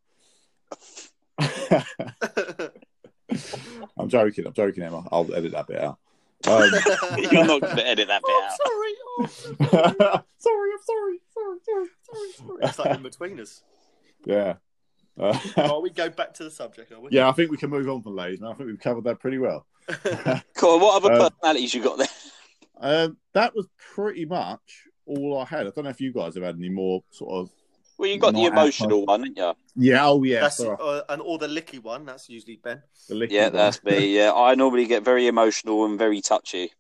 S2: I'm joking. I'm joking, Emma. I'll edit that bit out. Um,
S3: You're not going to edit that bit out.
S1: sorry. Oh, sorry.
S2: sorry, I'm sorry. Sorry, sorry, sorry, sorry.
S1: It's like in between us.
S2: Yeah. Uh,
S1: Oh, we go back to the subject, are we?
S2: yeah, I think we can move on from ladies. Man. I think we've covered that pretty well.
S3: Cool. What other
S2: Um,
S3: personalities you got there?
S2: Um, that was pretty much all I had. I don't know if you guys have had any more sort of.
S3: Well, you got the emotional one, didn't you?
S2: Yeah, oh yeah.
S1: That's
S2: sorry,
S1: uh, and or the licky one. That's usually Ben.
S2: the licky
S3: Yeah,
S2: one.
S3: that's me. Yeah, I normally get very emotional and very touchy.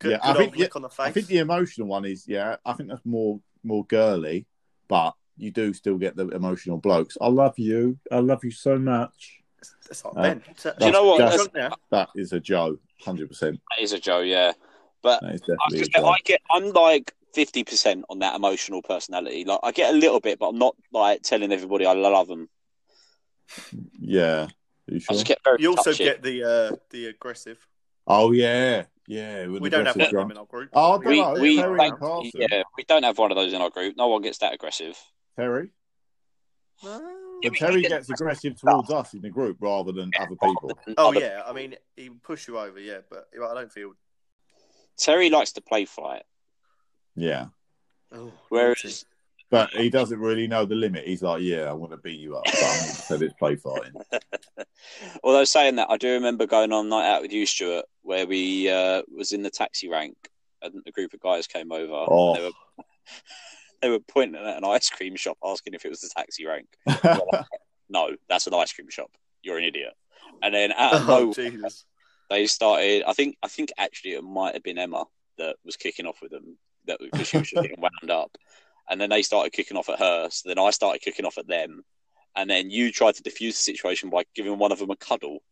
S1: Good,
S2: Yeah, I think-
S1: old lick on the face.
S2: I think the emotional one is yeah. I think that's more more girly, but you do still get the emotional blokes. I love you. I love you so much.
S1: That's not
S2: uh,
S1: Ben.
S3: Do you know what?
S2: That's-
S1: Drunk.
S2: That is a Joe, hundred percent.
S3: That is a Joe, yeah. But I, just get,
S2: Joe.
S3: I get, I'm like fifty percent on that emotional personality. Like I get a little bit, but I'm not like telling everybody I love them.
S2: Yeah. Are you
S3: I
S2: sure?
S3: just get very.
S1: You also
S3: touchy.
S1: get the uh, the aggressive.
S2: Oh yeah, yeah.
S1: We don't have
S2: aggressive
S1: one of them in our group.
S2: Oh, I don't
S3: we
S2: know.
S3: we
S2: Terry
S3: don't,
S2: and Carson.
S3: yeah we don't have one of those in our group. No one gets that aggressive.
S2: Terry.
S3: Yeah,
S2: But Terry gets aggressive towards us in the group rather than other people.
S1: Oh
S3: Other-
S1: yeah, I mean he would push you over, yeah, but I don't feel.
S3: Terry likes to play fight,
S2: Yeah.
S1: Oh,
S3: whereas
S2: But he doesn't really know the limit. He's like, yeah, I want to beat you up. But I'm going to say it's play fighting.
S3: although saying that, I do remember going on a night out with you, Stuart, where we uh, was in the taxi rank, and a group of guys came over.
S2: Oh.
S3: They were they were pointing at an ice cream shop, asking if it was the taxi rank. no, that's an ice cream shop. You're an idiot. And then out of
S1: oh
S3: nowhere,
S1: Jesus!
S3: they started. I think I think actually it might have been Emma that was kicking off with them. That because she was just getting wound up, and then they started kicking off at her. So then I started kicking off at them, and then you tried to diffuse the situation by giving one of them a cuddle.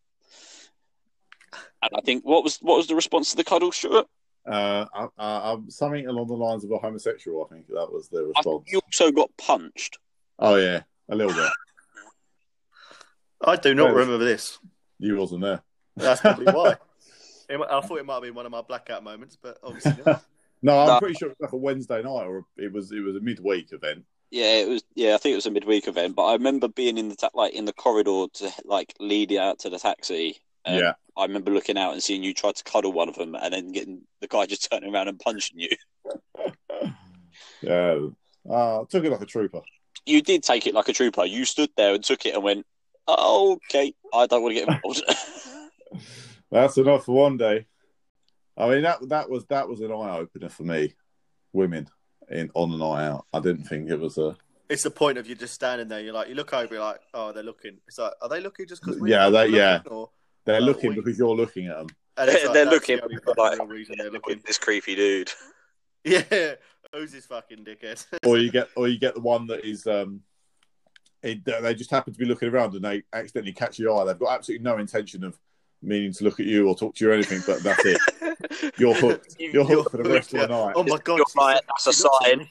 S3: And I think what was what was the response to the cuddle, Stuart?
S2: Uh, I, I, I'm something along the lines of a homosexual. I think that was the
S3: I
S2: response.
S3: think you also got punched.
S2: Oh yeah, a little bit.
S1: I do not
S2: Well-
S1: remember this.
S2: You wasn't there.
S1: That's probably why. It I thought it might have been one of my blackout moments, but obviously not.
S2: No, I'm
S3: No.
S2: pretty sure it was like a Wednesday night, or it was it was a midweek event.
S3: Yeah, it was. Yeah, I think it was a midweek event. But I remember being in the ta- like in the corridor to like lead you out to the taxi.
S2: Yeah,
S3: I remember looking out and seeing you try to cuddle one of them, and then getting the guy just turning around and punching you.
S2: yeah. Uh, I took it like a trooper.
S3: You did take it like a trooper. You stood there and took it and went, oh, "Okay, I don't want to get involved."
S2: That's enough for one day. I mean that that was that was an eye opener for me. Women in on the night out. I didn't think it was a
S1: It's the point of you just standing there. You're like, you look over, you're like, oh, they're looking. It's like, are they looking just because
S2: Yeah, they- yeah.
S1: Or,
S2: they're
S1: Oh,
S2: looking
S1: we-
S2: because you're looking at them.
S1: and
S3: They're-
S1: like,
S3: they're looking,
S1: the only
S3: like-
S1: real reason they're looking.
S3: this creepy dude.
S1: Yeah, who's this fucking dickhead?
S2: or you get or you get the one that is um it, they just happen to be looking around and they accidentally catch your eye they've got absolutely no intention of meaning to look at you or talk to you or anything but that's it you're hooked. You're hooked for the rest of the night.
S1: Oh my god,
S3: You're right, that's a
S1: she looks at
S3: sign.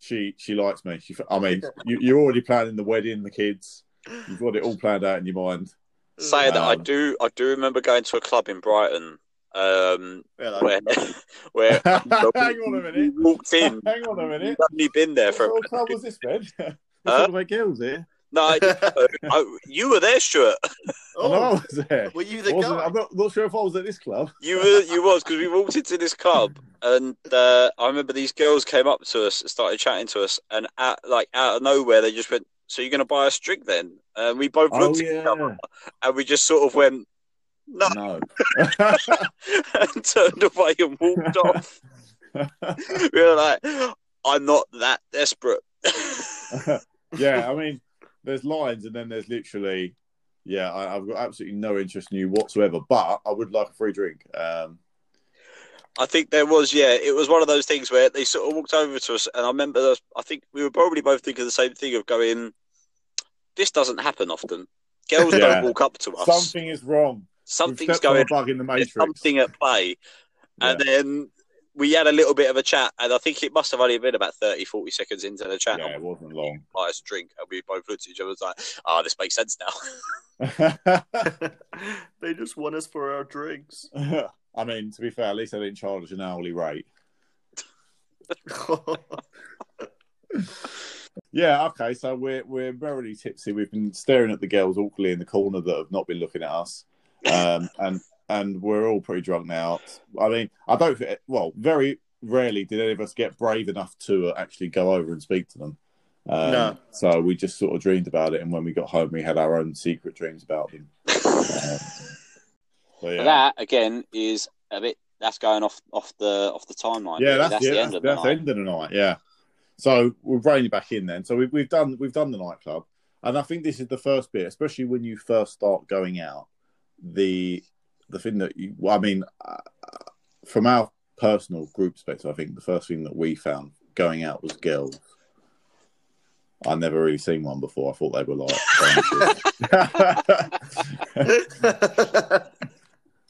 S2: she she likes me. She i mean you, you're already planning the wedding the kids. You've got it all planned out in your mind.
S3: Saying that I
S2: Um,
S3: do, I do remember going to a club in Brighton, um,
S1: Yeah,
S3: where where
S2: hang on a minute.
S3: walked in.
S2: hang on a minute.
S3: I've only been there
S2: what
S3: for.
S2: sort of club was this Ben? we're
S3: Huh?
S2: talking girls here
S3: No, I, I- you were there, Stuart.
S2: I know I
S1: oh,
S2: was there
S1: were you
S2: I
S1: the
S2: wasn't-
S1: guy?
S2: I'm not, not sure if I was at this club
S3: You were, you was because we walked into this club, and uh, I remember these girls came up to us and started chatting to us, and out, like out of nowhere they just went, "So you're going to buy us a drink then?" And we both
S2: oh
S3: looked at each other, and we just sort of went, "No,"
S2: no
S3: and turned away and walked off. We were like, "I'm not that desperate."
S2: yeah, I mean, there's lines, and then there's literally, yeah, I, I've got absolutely no interest in you whatsoever, but I would like a free drink. Um,
S3: I think there was, yeah, it was one of those things where they sort of walked over to us, and I remember, us- I think we were probably both thinking the same thing of going, "This doesn't happen often. Girls
S2: Yeah.
S3: don't walk up to us.
S2: something is wrong.
S3: Something's going.
S2: bug in the matrix.
S3: something at play." And
S2: Yeah.
S3: then we had a little bit of a chat, and I think it must have only been about 30, 40 seconds into the chat.
S2: Yeah, it wasn't long.
S3: Buy us a drink, and we both looked at each other and was like, "Ah, this makes sense now."
S1: they just want us for our drinks.
S2: I mean, to be fair, at least I didn't charge an hourly rate. Yeah, okay, so we're we're very tipsy. We've been staring at the girls awkwardly in the corner that have not been looking at us, um, and and we're all pretty drunk now. I mean, I don't. thi- Well, very rarely did any of us get brave enough to uh, actually go over and speak to them. Um,
S1: No.
S2: So we just sort of dreamed about it, and when we got home, we had our own secret dreams about them. Um, so yeah,
S3: That again is a bit. That's going off off the off the timeline.
S2: yeah,
S3: really.
S2: that's, yeah,
S3: the
S2: that's,
S3: end of the
S2: that's the
S3: night.
S2: end of the night. Yeah. So we're reining back in then. So we've we've done we've done the nightclub, and I think this is the first bit, especially when you first start going out. The the thing that you, well, I mean, uh, from our personal group perspective, I think the first thing that we found going out was girls. I never really seen one before. I thought they were like.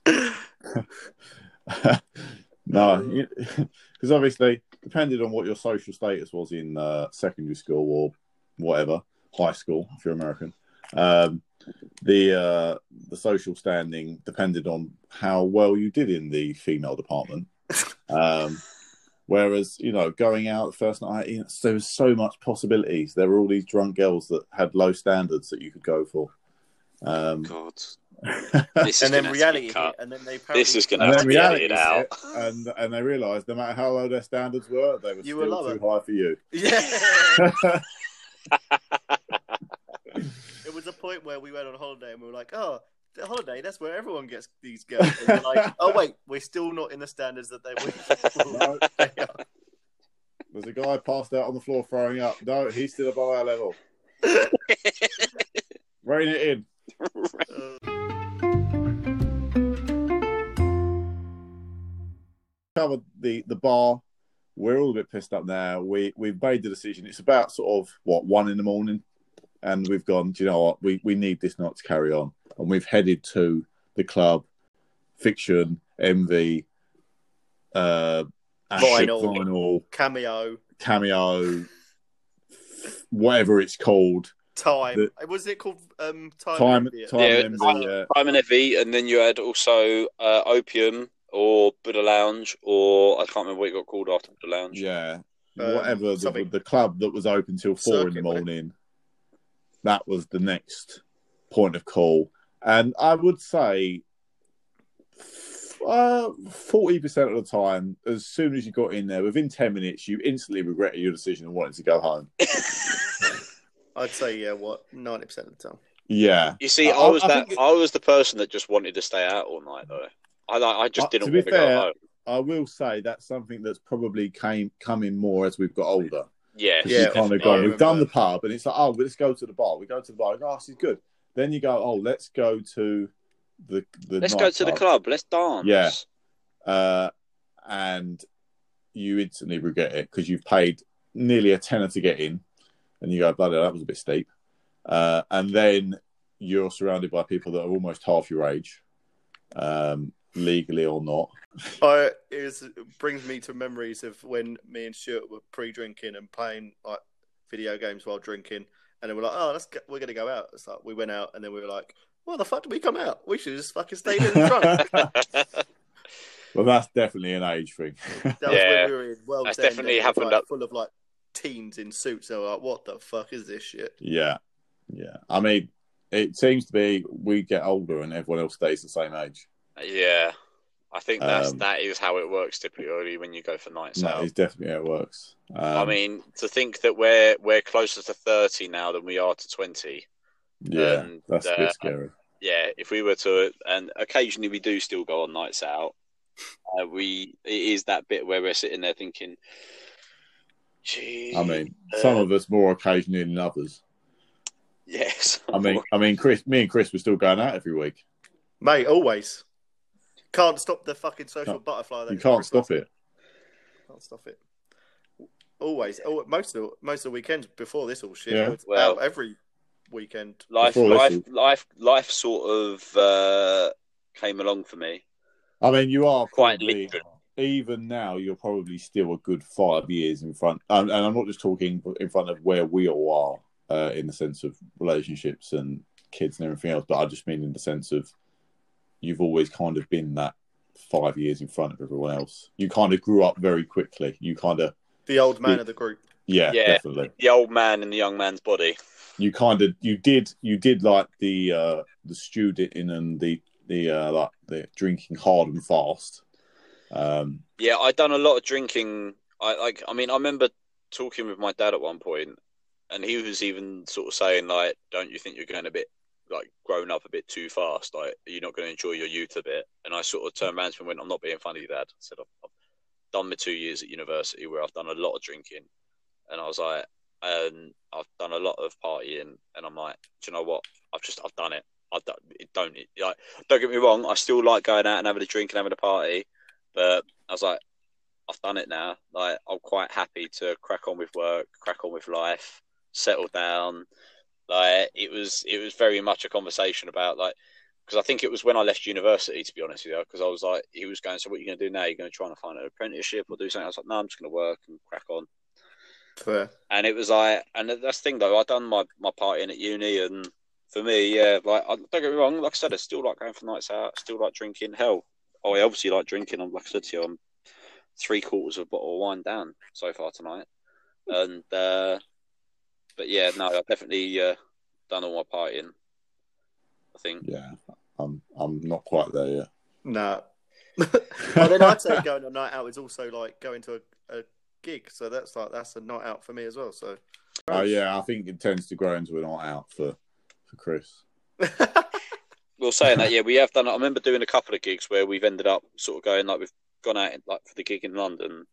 S2: no, because obviously, depending on what your social status was in uh, secondary school or whatever, high school, if you're American, um, the uh, the social standing depended on how well you did in the female department. Um, whereas, you know, going out the first night, you know, there was so much possibilities. There were all these drunk girls that had low standards that you could go for. Um,
S3: God, this is
S1: and then
S3: gonna have to be
S1: reality
S3: cut.
S1: hit, and then they apparently
S3: This is gonna
S2: and
S3: have to be
S2: reality
S3: edited out.
S2: and and they realised no matter how low their standards were, they were
S1: You
S2: still
S1: lower.
S2: too high for you.
S1: Yeah. it was a point where we went on holiday and we were like, oh, the holiday, that's where everyone gets these girls. And we're like, oh, wait, we're still not in the standards that they were.
S2: There's a guy passed out on the floor throwing up. No, he's still above our level. Rein it in. Discovered the the bar. We're all a bit pissed up now. We we've made the decision. It's about sort of what one in the morning, and we've gone. Do you know what? We we need this not to carry on, and we've headed to the club, fiction, MV, uh, Ashik
S1: Vinyl.
S2: vinyl,
S1: Cameo,
S2: cameo, whatever it's called.
S1: Time. Was it called um, Time?
S2: Time,
S1: India?
S2: time,
S3: Yeah,
S2: MV, uh,
S3: Prime and Evie, and then you had also uh, Opium or Buddha Lounge, or I can't remember what it got called after Buddha Lounge.
S2: Yeah,
S1: Um,
S2: whatever the, the club that was open till four in the
S1: Circuit, wasn't
S2: morning. That was the next point of call, and I would say uh, forty percent of the time, as soon as you got in there, within ten minutes, you instantly regretted your decision and wanted to go home.
S1: I'd say yeah. What ninety percent of the time.
S2: Yeah,
S3: You see,
S2: I-
S3: I, was
S2: I
S3: that
S2: think it-
S3: I was the person that just wanted to stay out all night, though. I I just
S2: Uh,
S3: didn't
S2: to be
S3: want to
S2: fair-
S3: go home.
S2: I will say that's something that's probably came coming more as we've got older.
S3: Yeah,
S1: Yeah,
S2: kind of gone, we've done the pub, and it's like, oh, let's go to the bar. We go to the bar. Oh, this is good. Then you go, oh, let's go to the the.
S3: let's go to the club. Let's dance.
S2: Yeah. uh, and you instantly regret it because you've paid nearly a tenner to get in, and you go, bloody, hell, that was a bit steep. Uh, and then you're surrounded by people that are almost half your age, um, legally or not.
S1: I it, was, it brings me to memories of when me and Stuart were pre-drinking and playing like video games while drinking, and then we're like, "Oh, let's go, we're gonna go out." It's like we went out, and then we were like, "Why the fuck did we come out? We should have just fucking stayed in the trunk."
S2: Well, that's definitely an age thing.
S1: That was
S3: Yeah.
S1: when we were in World's
S3: That's definitely
S1: and it was,
S3: happened
S1: like,
S3: up-
S1: full of like teens in suits. So like, what the fuck is this shit?
S2: yeah, yeah. I mean, it seems to be we get older and everyone else stays the same age.
S3: Yeah. I think that's
S2: Um,
S3: that is how it works typically when you go for nights
S2: That
S3: out.
S2: is definitely how it works. Um,
S3: I mean, to think that we're we're closer to thirty now than we are to twenty.
S2: yeah,
S3: and,
S2: that's a
S3: uh,
S2: bit scary.
S3: Yeah, if we were to, and occasionally we do still go on nights out. Uh, we it is that bit where we're sitting there thinking, "Gee."
S2: I mean,
S3: uh,
S2: some of us more occasionally than others.
S3: yes.
S2: I mean, I mean, Chris, me and Chris were still going out every week.
S1: Mate, always can't stop the fucking social
S2: Can't-
S1: butterfly. That
S2: You can't stop it.
S1: Can't stop it. Always. Oh, most of the, most of the weekends before this all shit.
S2: Yeah.
S1: Was
S3: Well-
S1: out every weekend.
S3: life,
S2: Before this
S3: life, life, life sort of uh, came along for me.
S2: I mean, you are
S3: Quite
S2: probably, even now, you're probably still a good five years in front. And, and I'm not just talking in front of where we all are uh, in the sense of relationships and kids and everything else, but I just mean in the sense of you've always kind of been that five years in front of everyone else. You kind of grew up very quickly. You kind of,
S1: The old man
S2: Yeah.
S1: of the group.
S2: yeah,
S3: Yeah.
S2: definitely.
S3: The old man in the young man's body.
S2: you kind of you did you did like the uh the student and the the uh like the drinking hard and fast um
S3: Yeah, I'd done a lot of drinking. I like. I mean, I remember talking with my dad at one point, and he was even sort of saying like, "Don't you think you're going a bit like grown up a bit too fast? Like, you're not going to enjoy your youth a bit?" And I sort of turned around to him and went, "I'm not being funny, Dad." I said, "I've, I've done my two years at university where I've done a lot of drinking," and I was like, "And I've done a lot of partying," and I'm like, "Do you know what? I've just I've done it. I've done it. Don't it, like don't get me wrong. I still like going out and having a drink and having a party." But I was like, I've done it now. Like, I'm quite happy to crack on with work, crack on with life, settle down. Like, it was, it was very much a conversation about like, because I think it was when I left university, to be honest with you, because I was like, he was going, so what are you going to do now? You're going to try and find an apprenticeship or do something? I was like, no, I'm just going to work and crack on.
S1: Fair.
S3: And it was like, and that's the thing though, I'd done my, my partying at uni, and for me, yeah, like, I, don't get me wrong, like I said, I still like going for nights out, I still like drinking. Hell, I obviously like drinking. I'm like I said to you, I'm three quarters of a bottle of wine down so far tonight. And, uh, but yeah, no, I've definitely uh, done all my partying, I think.
S2: yeah i'm i'm not quite there yet
S1: Nah. well, then I'd say going on a night out is also like going to a, a gig. So that's like that's a night out for me as well. So.
S2: oh yeah i think it tends to grow into a night out for for chris
S3: Well, saying that, yeah, we have done. I remember doing a couple of gigs where we've ended up sort of going like we've gone out like for the gig in London,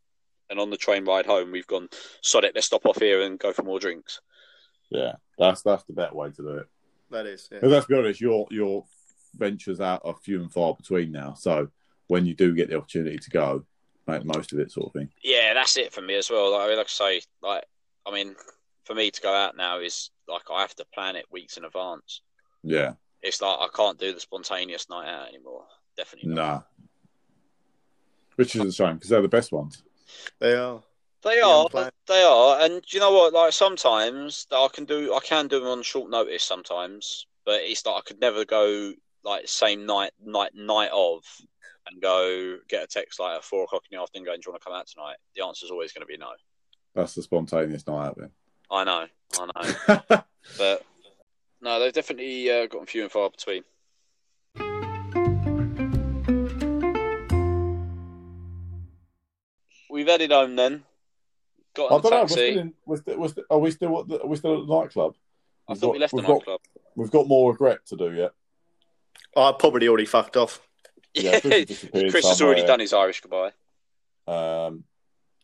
S3: and on the train ride home we've gone. Sod it, let's stop off here and go for more drinks.
S2: Yeah that's that's the better way to do it
S1: that is. Yeah.
S2: but let's be honest your your ventures out are few and far between now so when you do get the opportunity to go make the most of it, sort of thing.
S3: Yeah, that's it for me as well. Like, I mean, like I say, like I mean, for me to go out now is like I have to plan it weeks in advance.
S2: Yeah,
S3: It's like I can't do the spontaneous night out anymore. Definitely not.
S2: nah. Which is a shame because they're the best ones.
S1: They are.
S3: They are, they are, and you know what? Like sometimes I can do, I can do them on short notice sometimes, but it's like I could never go like same night, night, night of, and go get a text like at four o'clock in the afternoon going, "Do you want to come out tonight?" The answer is always going to be no.
S2: That's the spontaneous night out then.
S3: I know, I know, but no, they've definitely uh, gotten few and far between. We've headed home then. Got
S2: I
S3: in the
S2: don't know. We're still in, we're still, we're still, are we still at the, are we still at the nightclub?
S3: I
S2: We've
S3: thought
S2: got-
S3: we left the
S2: we've got- We've got more regret to do yet.
S1: I probably already fucked off.
S2: Yeah, Chris has
S3: Chris has already done his Irish goodbye.
S2: Um,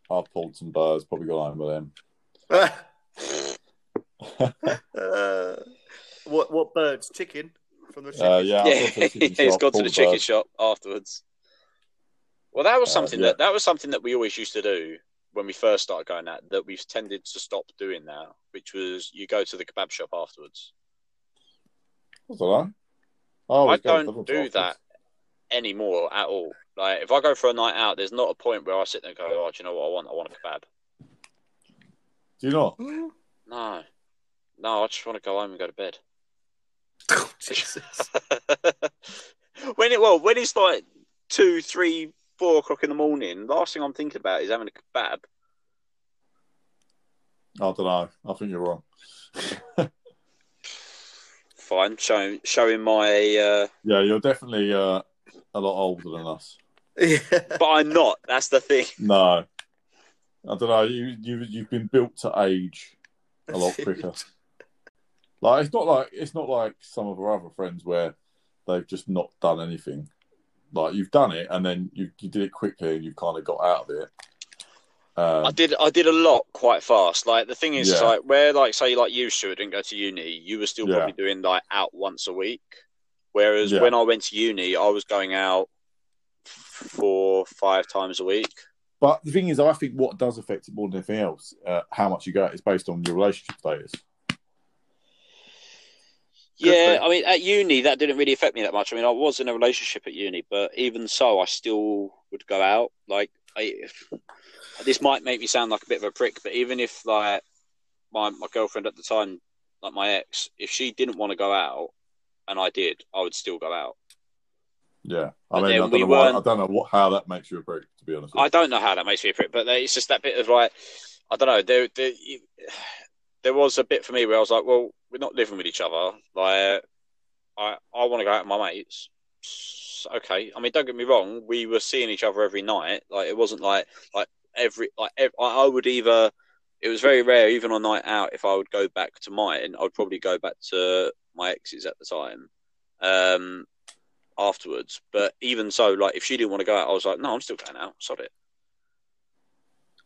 S2: I've pulled some birds. Probably got home with him.
S1: uh, what what birds? Chicken from the chicken.
S2: Uh, yeah, I've
S3: Yeah,
S2: gone to the chicken
S3: he's
S2: shop,
S3: gone to
S2: pulled
S3: the chicken
S2: bird.
S3: shop afterwards. Well, that was
S2: Uh,
S3: something
S2: yeah.
S3: that that was something that we always used to do when we first started going out. That we've tended to stop doing now, which was you go to the kebab shop afterwards.
S2: I don't know. Oh,
S3: I don't do
S2: afterwards.
S3: that anymore at all. Like if I go for a night out, there's not a point where I sit there and go, "Oh, do you know what I want? I want a kebab."
S2: Do you not? Mm.
S3: No, no, I just want to go home and go to bed.
S1: Jesus.
S3: when it well, when it's like two, three, four o'clock in the morning, last thing I'm thinking about is having a kebab.
S2: I don't know. I think you're wrong.
S3: Fine, showing showing my, uh,
S2: Yeah, you're definitely uh, a lot older than us.
S1: yeah.
S3: but I'm not. That's the thing.
S2: No, I don't know. You you you've been built to age a lot quicker. Like it's not like it's not like some of our other friends where they've just not done anything. Like you've done it and then you you did it quickly and you've kind of got out of it.
S3: I
S2: Um,
S3: did I did a lot quite fast. Like the thing is,
S2: Yeah.
S3: like where like say like you Stuart didn't go to uni, you were still
S2: Yeah.
S3: probably doing like out once a week. Whereas
S2: Yeah.
S3: when I went to uni, I was going out four five times a week.
S2: but the thing is, I think what does affect it more than anything else, uh, how much you go out is based on your relationship status.
S3: Yeah, I mean, at uni that didn't really affect me that much. I mean, I was in a relationship at uni, but even so, I still would go out. Like, I, if, this might make me sound like a bit of a prick, but even if like my my girlfriend at the time, like my ex, if she didn't want to go out and I did, I would still go out.
S2: Yeah, I mean, I don't
S3: we
S2: know why, I don't know what how that makes you a prick. To be honest, with
S3: I don't know how that makes me a prick, but it's just that bit of like, I don't know. There, there, was a bit for me where I was like, well, we're not living with each other. Like, I, I want to go out with my mates. Okay, I mean, don't get me wrong. We were seeing each other every night. Like, it wasn't like like every like I would either. It was very rare, even on night out, if I would go back to mine, I'd probably go back to my exes at the time. Um, afterwards, but even so, like if she didn't want to go out, I was like, no, I'm still going out. Sod it.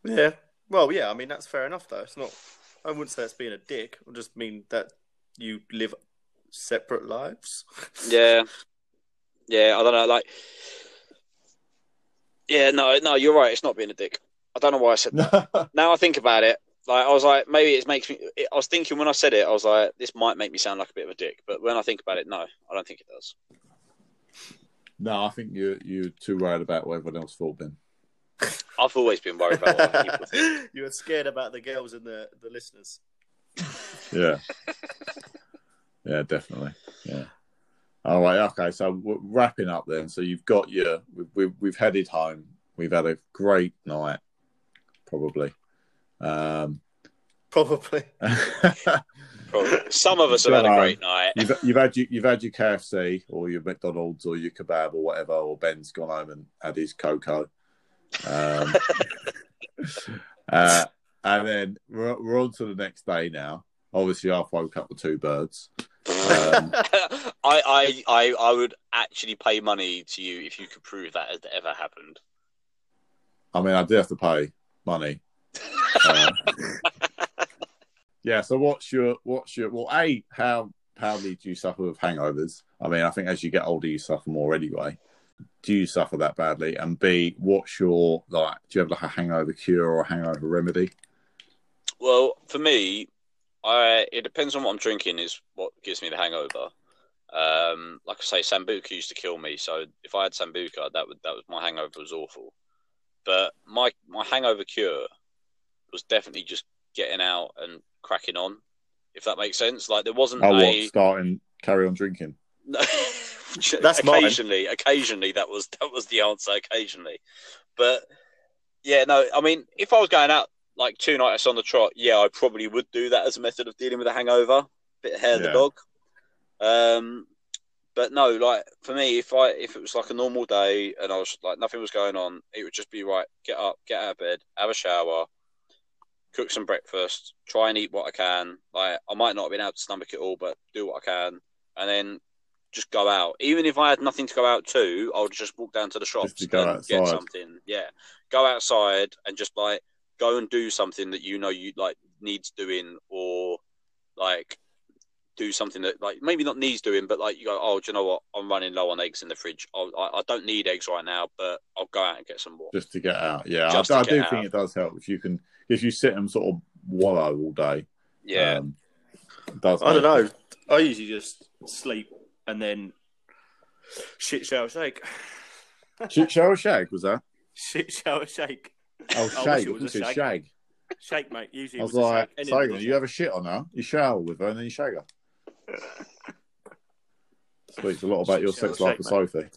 S1: yeah. Well, yeah. I mean, that's fair enough, though. It's not. I wouldn't say it's being a dick. I just mean that you live separate lives.
S3: Yeah, yeah. I don't know. Like, yeah, no, no. You're right. It's not being a dick. I don't know why I said that. now I think about it, like I was like, maybe it makes me. I was thinking when I said it, I was like, this might make me sound like a bit of a dick. But when I think about it, no, I don't think it does.
S2: no, I think you you're too worried about what everyone else thought, Ben.
S3: I've always been worried about what people think.
S1: you were scared about the girls and the, the listeners.
S2: Yeah, yeah, definitely. Yeah. All right. Okay. So we're wrapping up then. So you've got your we've we've, we've headed home. We've had a great night, probably. Um,
S1: Probably.
S3: Probably. Some of us have had a great night.
S2: you've you've had your, you've had your KFC or your McDonald's or your kebab or whatever, or Ben's gone home and had his cocoa. Um, uh, and then we're, we're on to the next day now. Obviously, I've woke up with two birds. Um,
S3: I, I, I, I would actually pay money to you if you could prove that has ever happened.
S2: I mean, I do have to pay money. Uh, yeah. So, what's your what's your well? A how how do you suffer with hangovers? I mean, I think as you get older, you suffer more anyway. Do you suffer that badly? And B, what's your like? Do you have like a hangover cure or a hangover remedy?
S3: Well, for me, I it depends on what I'm drinking. Is what gives me the hangover. Um, like I say, sambuca used to kill me. So if I had sambuca, that would that was my hangover was awful. But my my hangover cure was definitely just getting out and cracking on. If that makes sense, like there wasn't
S2: Oh,
S3: a
S2: what? Starting carry on drinking.
S1: That's mine.
S3: occasionally. Occasionally, that was that was the answer. Occasionally, but yeah, no. I mean, if I was going out like two nights on the trot, yeah, I probably would do that as a method of dealing with a hangover. Bit of hair of the dog. Um, but no, like for me, if I if it was like a normal day and I was like nothing was going on, it would just be right. Get up, get out of bed, have a shower, cook some breakfast, try and eat what I can. Like I might not have been able to stomach it all, but do what I can, and then just go out. Even if I had nothing to go out to, I would just walk down to the shops
S2: to go
S3: and get something. Yeah, go outside and just like go and do something that you know you like needs doing, or like do something that like maybe not needs doing, but like you go, oh, do you know what? I'm running low on eggs in the fridge. I'll, I I don't need eggs right now, but I'll go out and get some more.
S2: just to get out. Yeah,
S3: Just
S2: I, I do
S3: out.
S2: think it does help if you can if you sit and sort of wallow all day.
S3: Yeah,
S2: um, does.
S1: I don't know. I usually just sleep and then shit shower shake.
S2: Shit shower shake was that?
S1: Shit shower shake.
S2: Oh,
S1: I wish it was
S2: I
S1: a
S2: thought you
S1: shag.
S2: shag.
S1: Shake, mate. Usually
S2: I
S1: it
S2: was
S1: was a
S2: like,
S1: shake.
S2: Sagan, you have a shit on her. You shower with her and then you shag her. Speaks a lot about your sex life with
S1: shake,
S2: Sophie.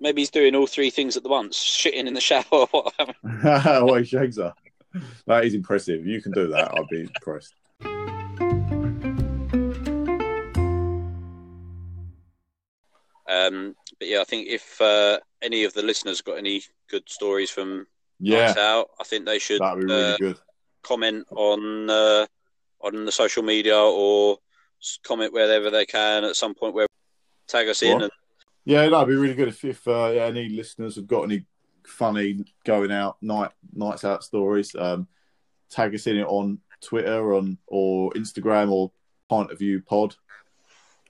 S3: maybe he's doing all three things at the once: shitting in the shower. Or what?
S2: well, he shags her. That is impressive. You can do that, I'd be impressed.
S3: Um, but yeah, I think if uh, any of the listeners got any good stories from
S2: Yeah,
S3: nights out, I think they should
S2: that'd be really
S3: uh,
S2: good.
S3: comment on uh, on the social media or comment wherever they can at some point where tag us in. And,
S2: Yeah, that'd be really good if, if uh, yeah, any listeners have got any funny going out night nights out stories. Um, tag us in it on Twitter on or Instagram or Point of View Pod.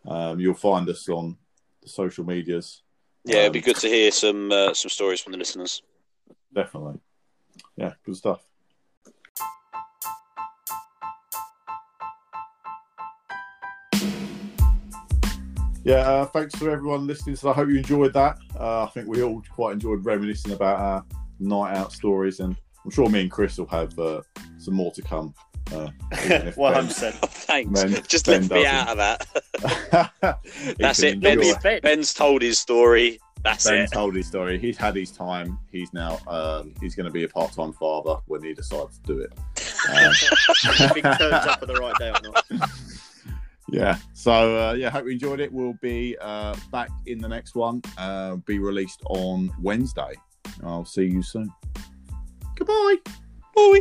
S2: Um, you'll find us on the social medias.
S3: yeah, it'd be
S2: Um,
S3: good to hear some uh, some stories from the listeners.
S2: Definitely. Yeah, good stuff. Yeah, uh, thanks for everyone listening. So I hope you enjoyed that. Uh, I think we all quite enjoyed reminiscing about our night out stories, and I'm sure me and Chris will have uh, some more to come. Uh, even if
S1: One
S2: Ben-
S1: hundred percent.
S3: Thanks.
S2: Ben-
S3: Just
S2: Ben
S3: left me
S2: doesn't.
S3: out of that. That's it.
S2: enjoy-
S3: Ben's, Ben's told his story. That's
S2: Ben
S3: it.
S2: told his story. He's had his time. He's now um, he's going to be a part-time father when he decides to do it. Um,
S1: Big turns up at the right day or not.
S2: yeah. So uh, yeah, hope you enjoyed it. We'll be uh, back in the next one. Uh, be released on Wednesday. I'll see you soon. Goodbye.
S3: Bye.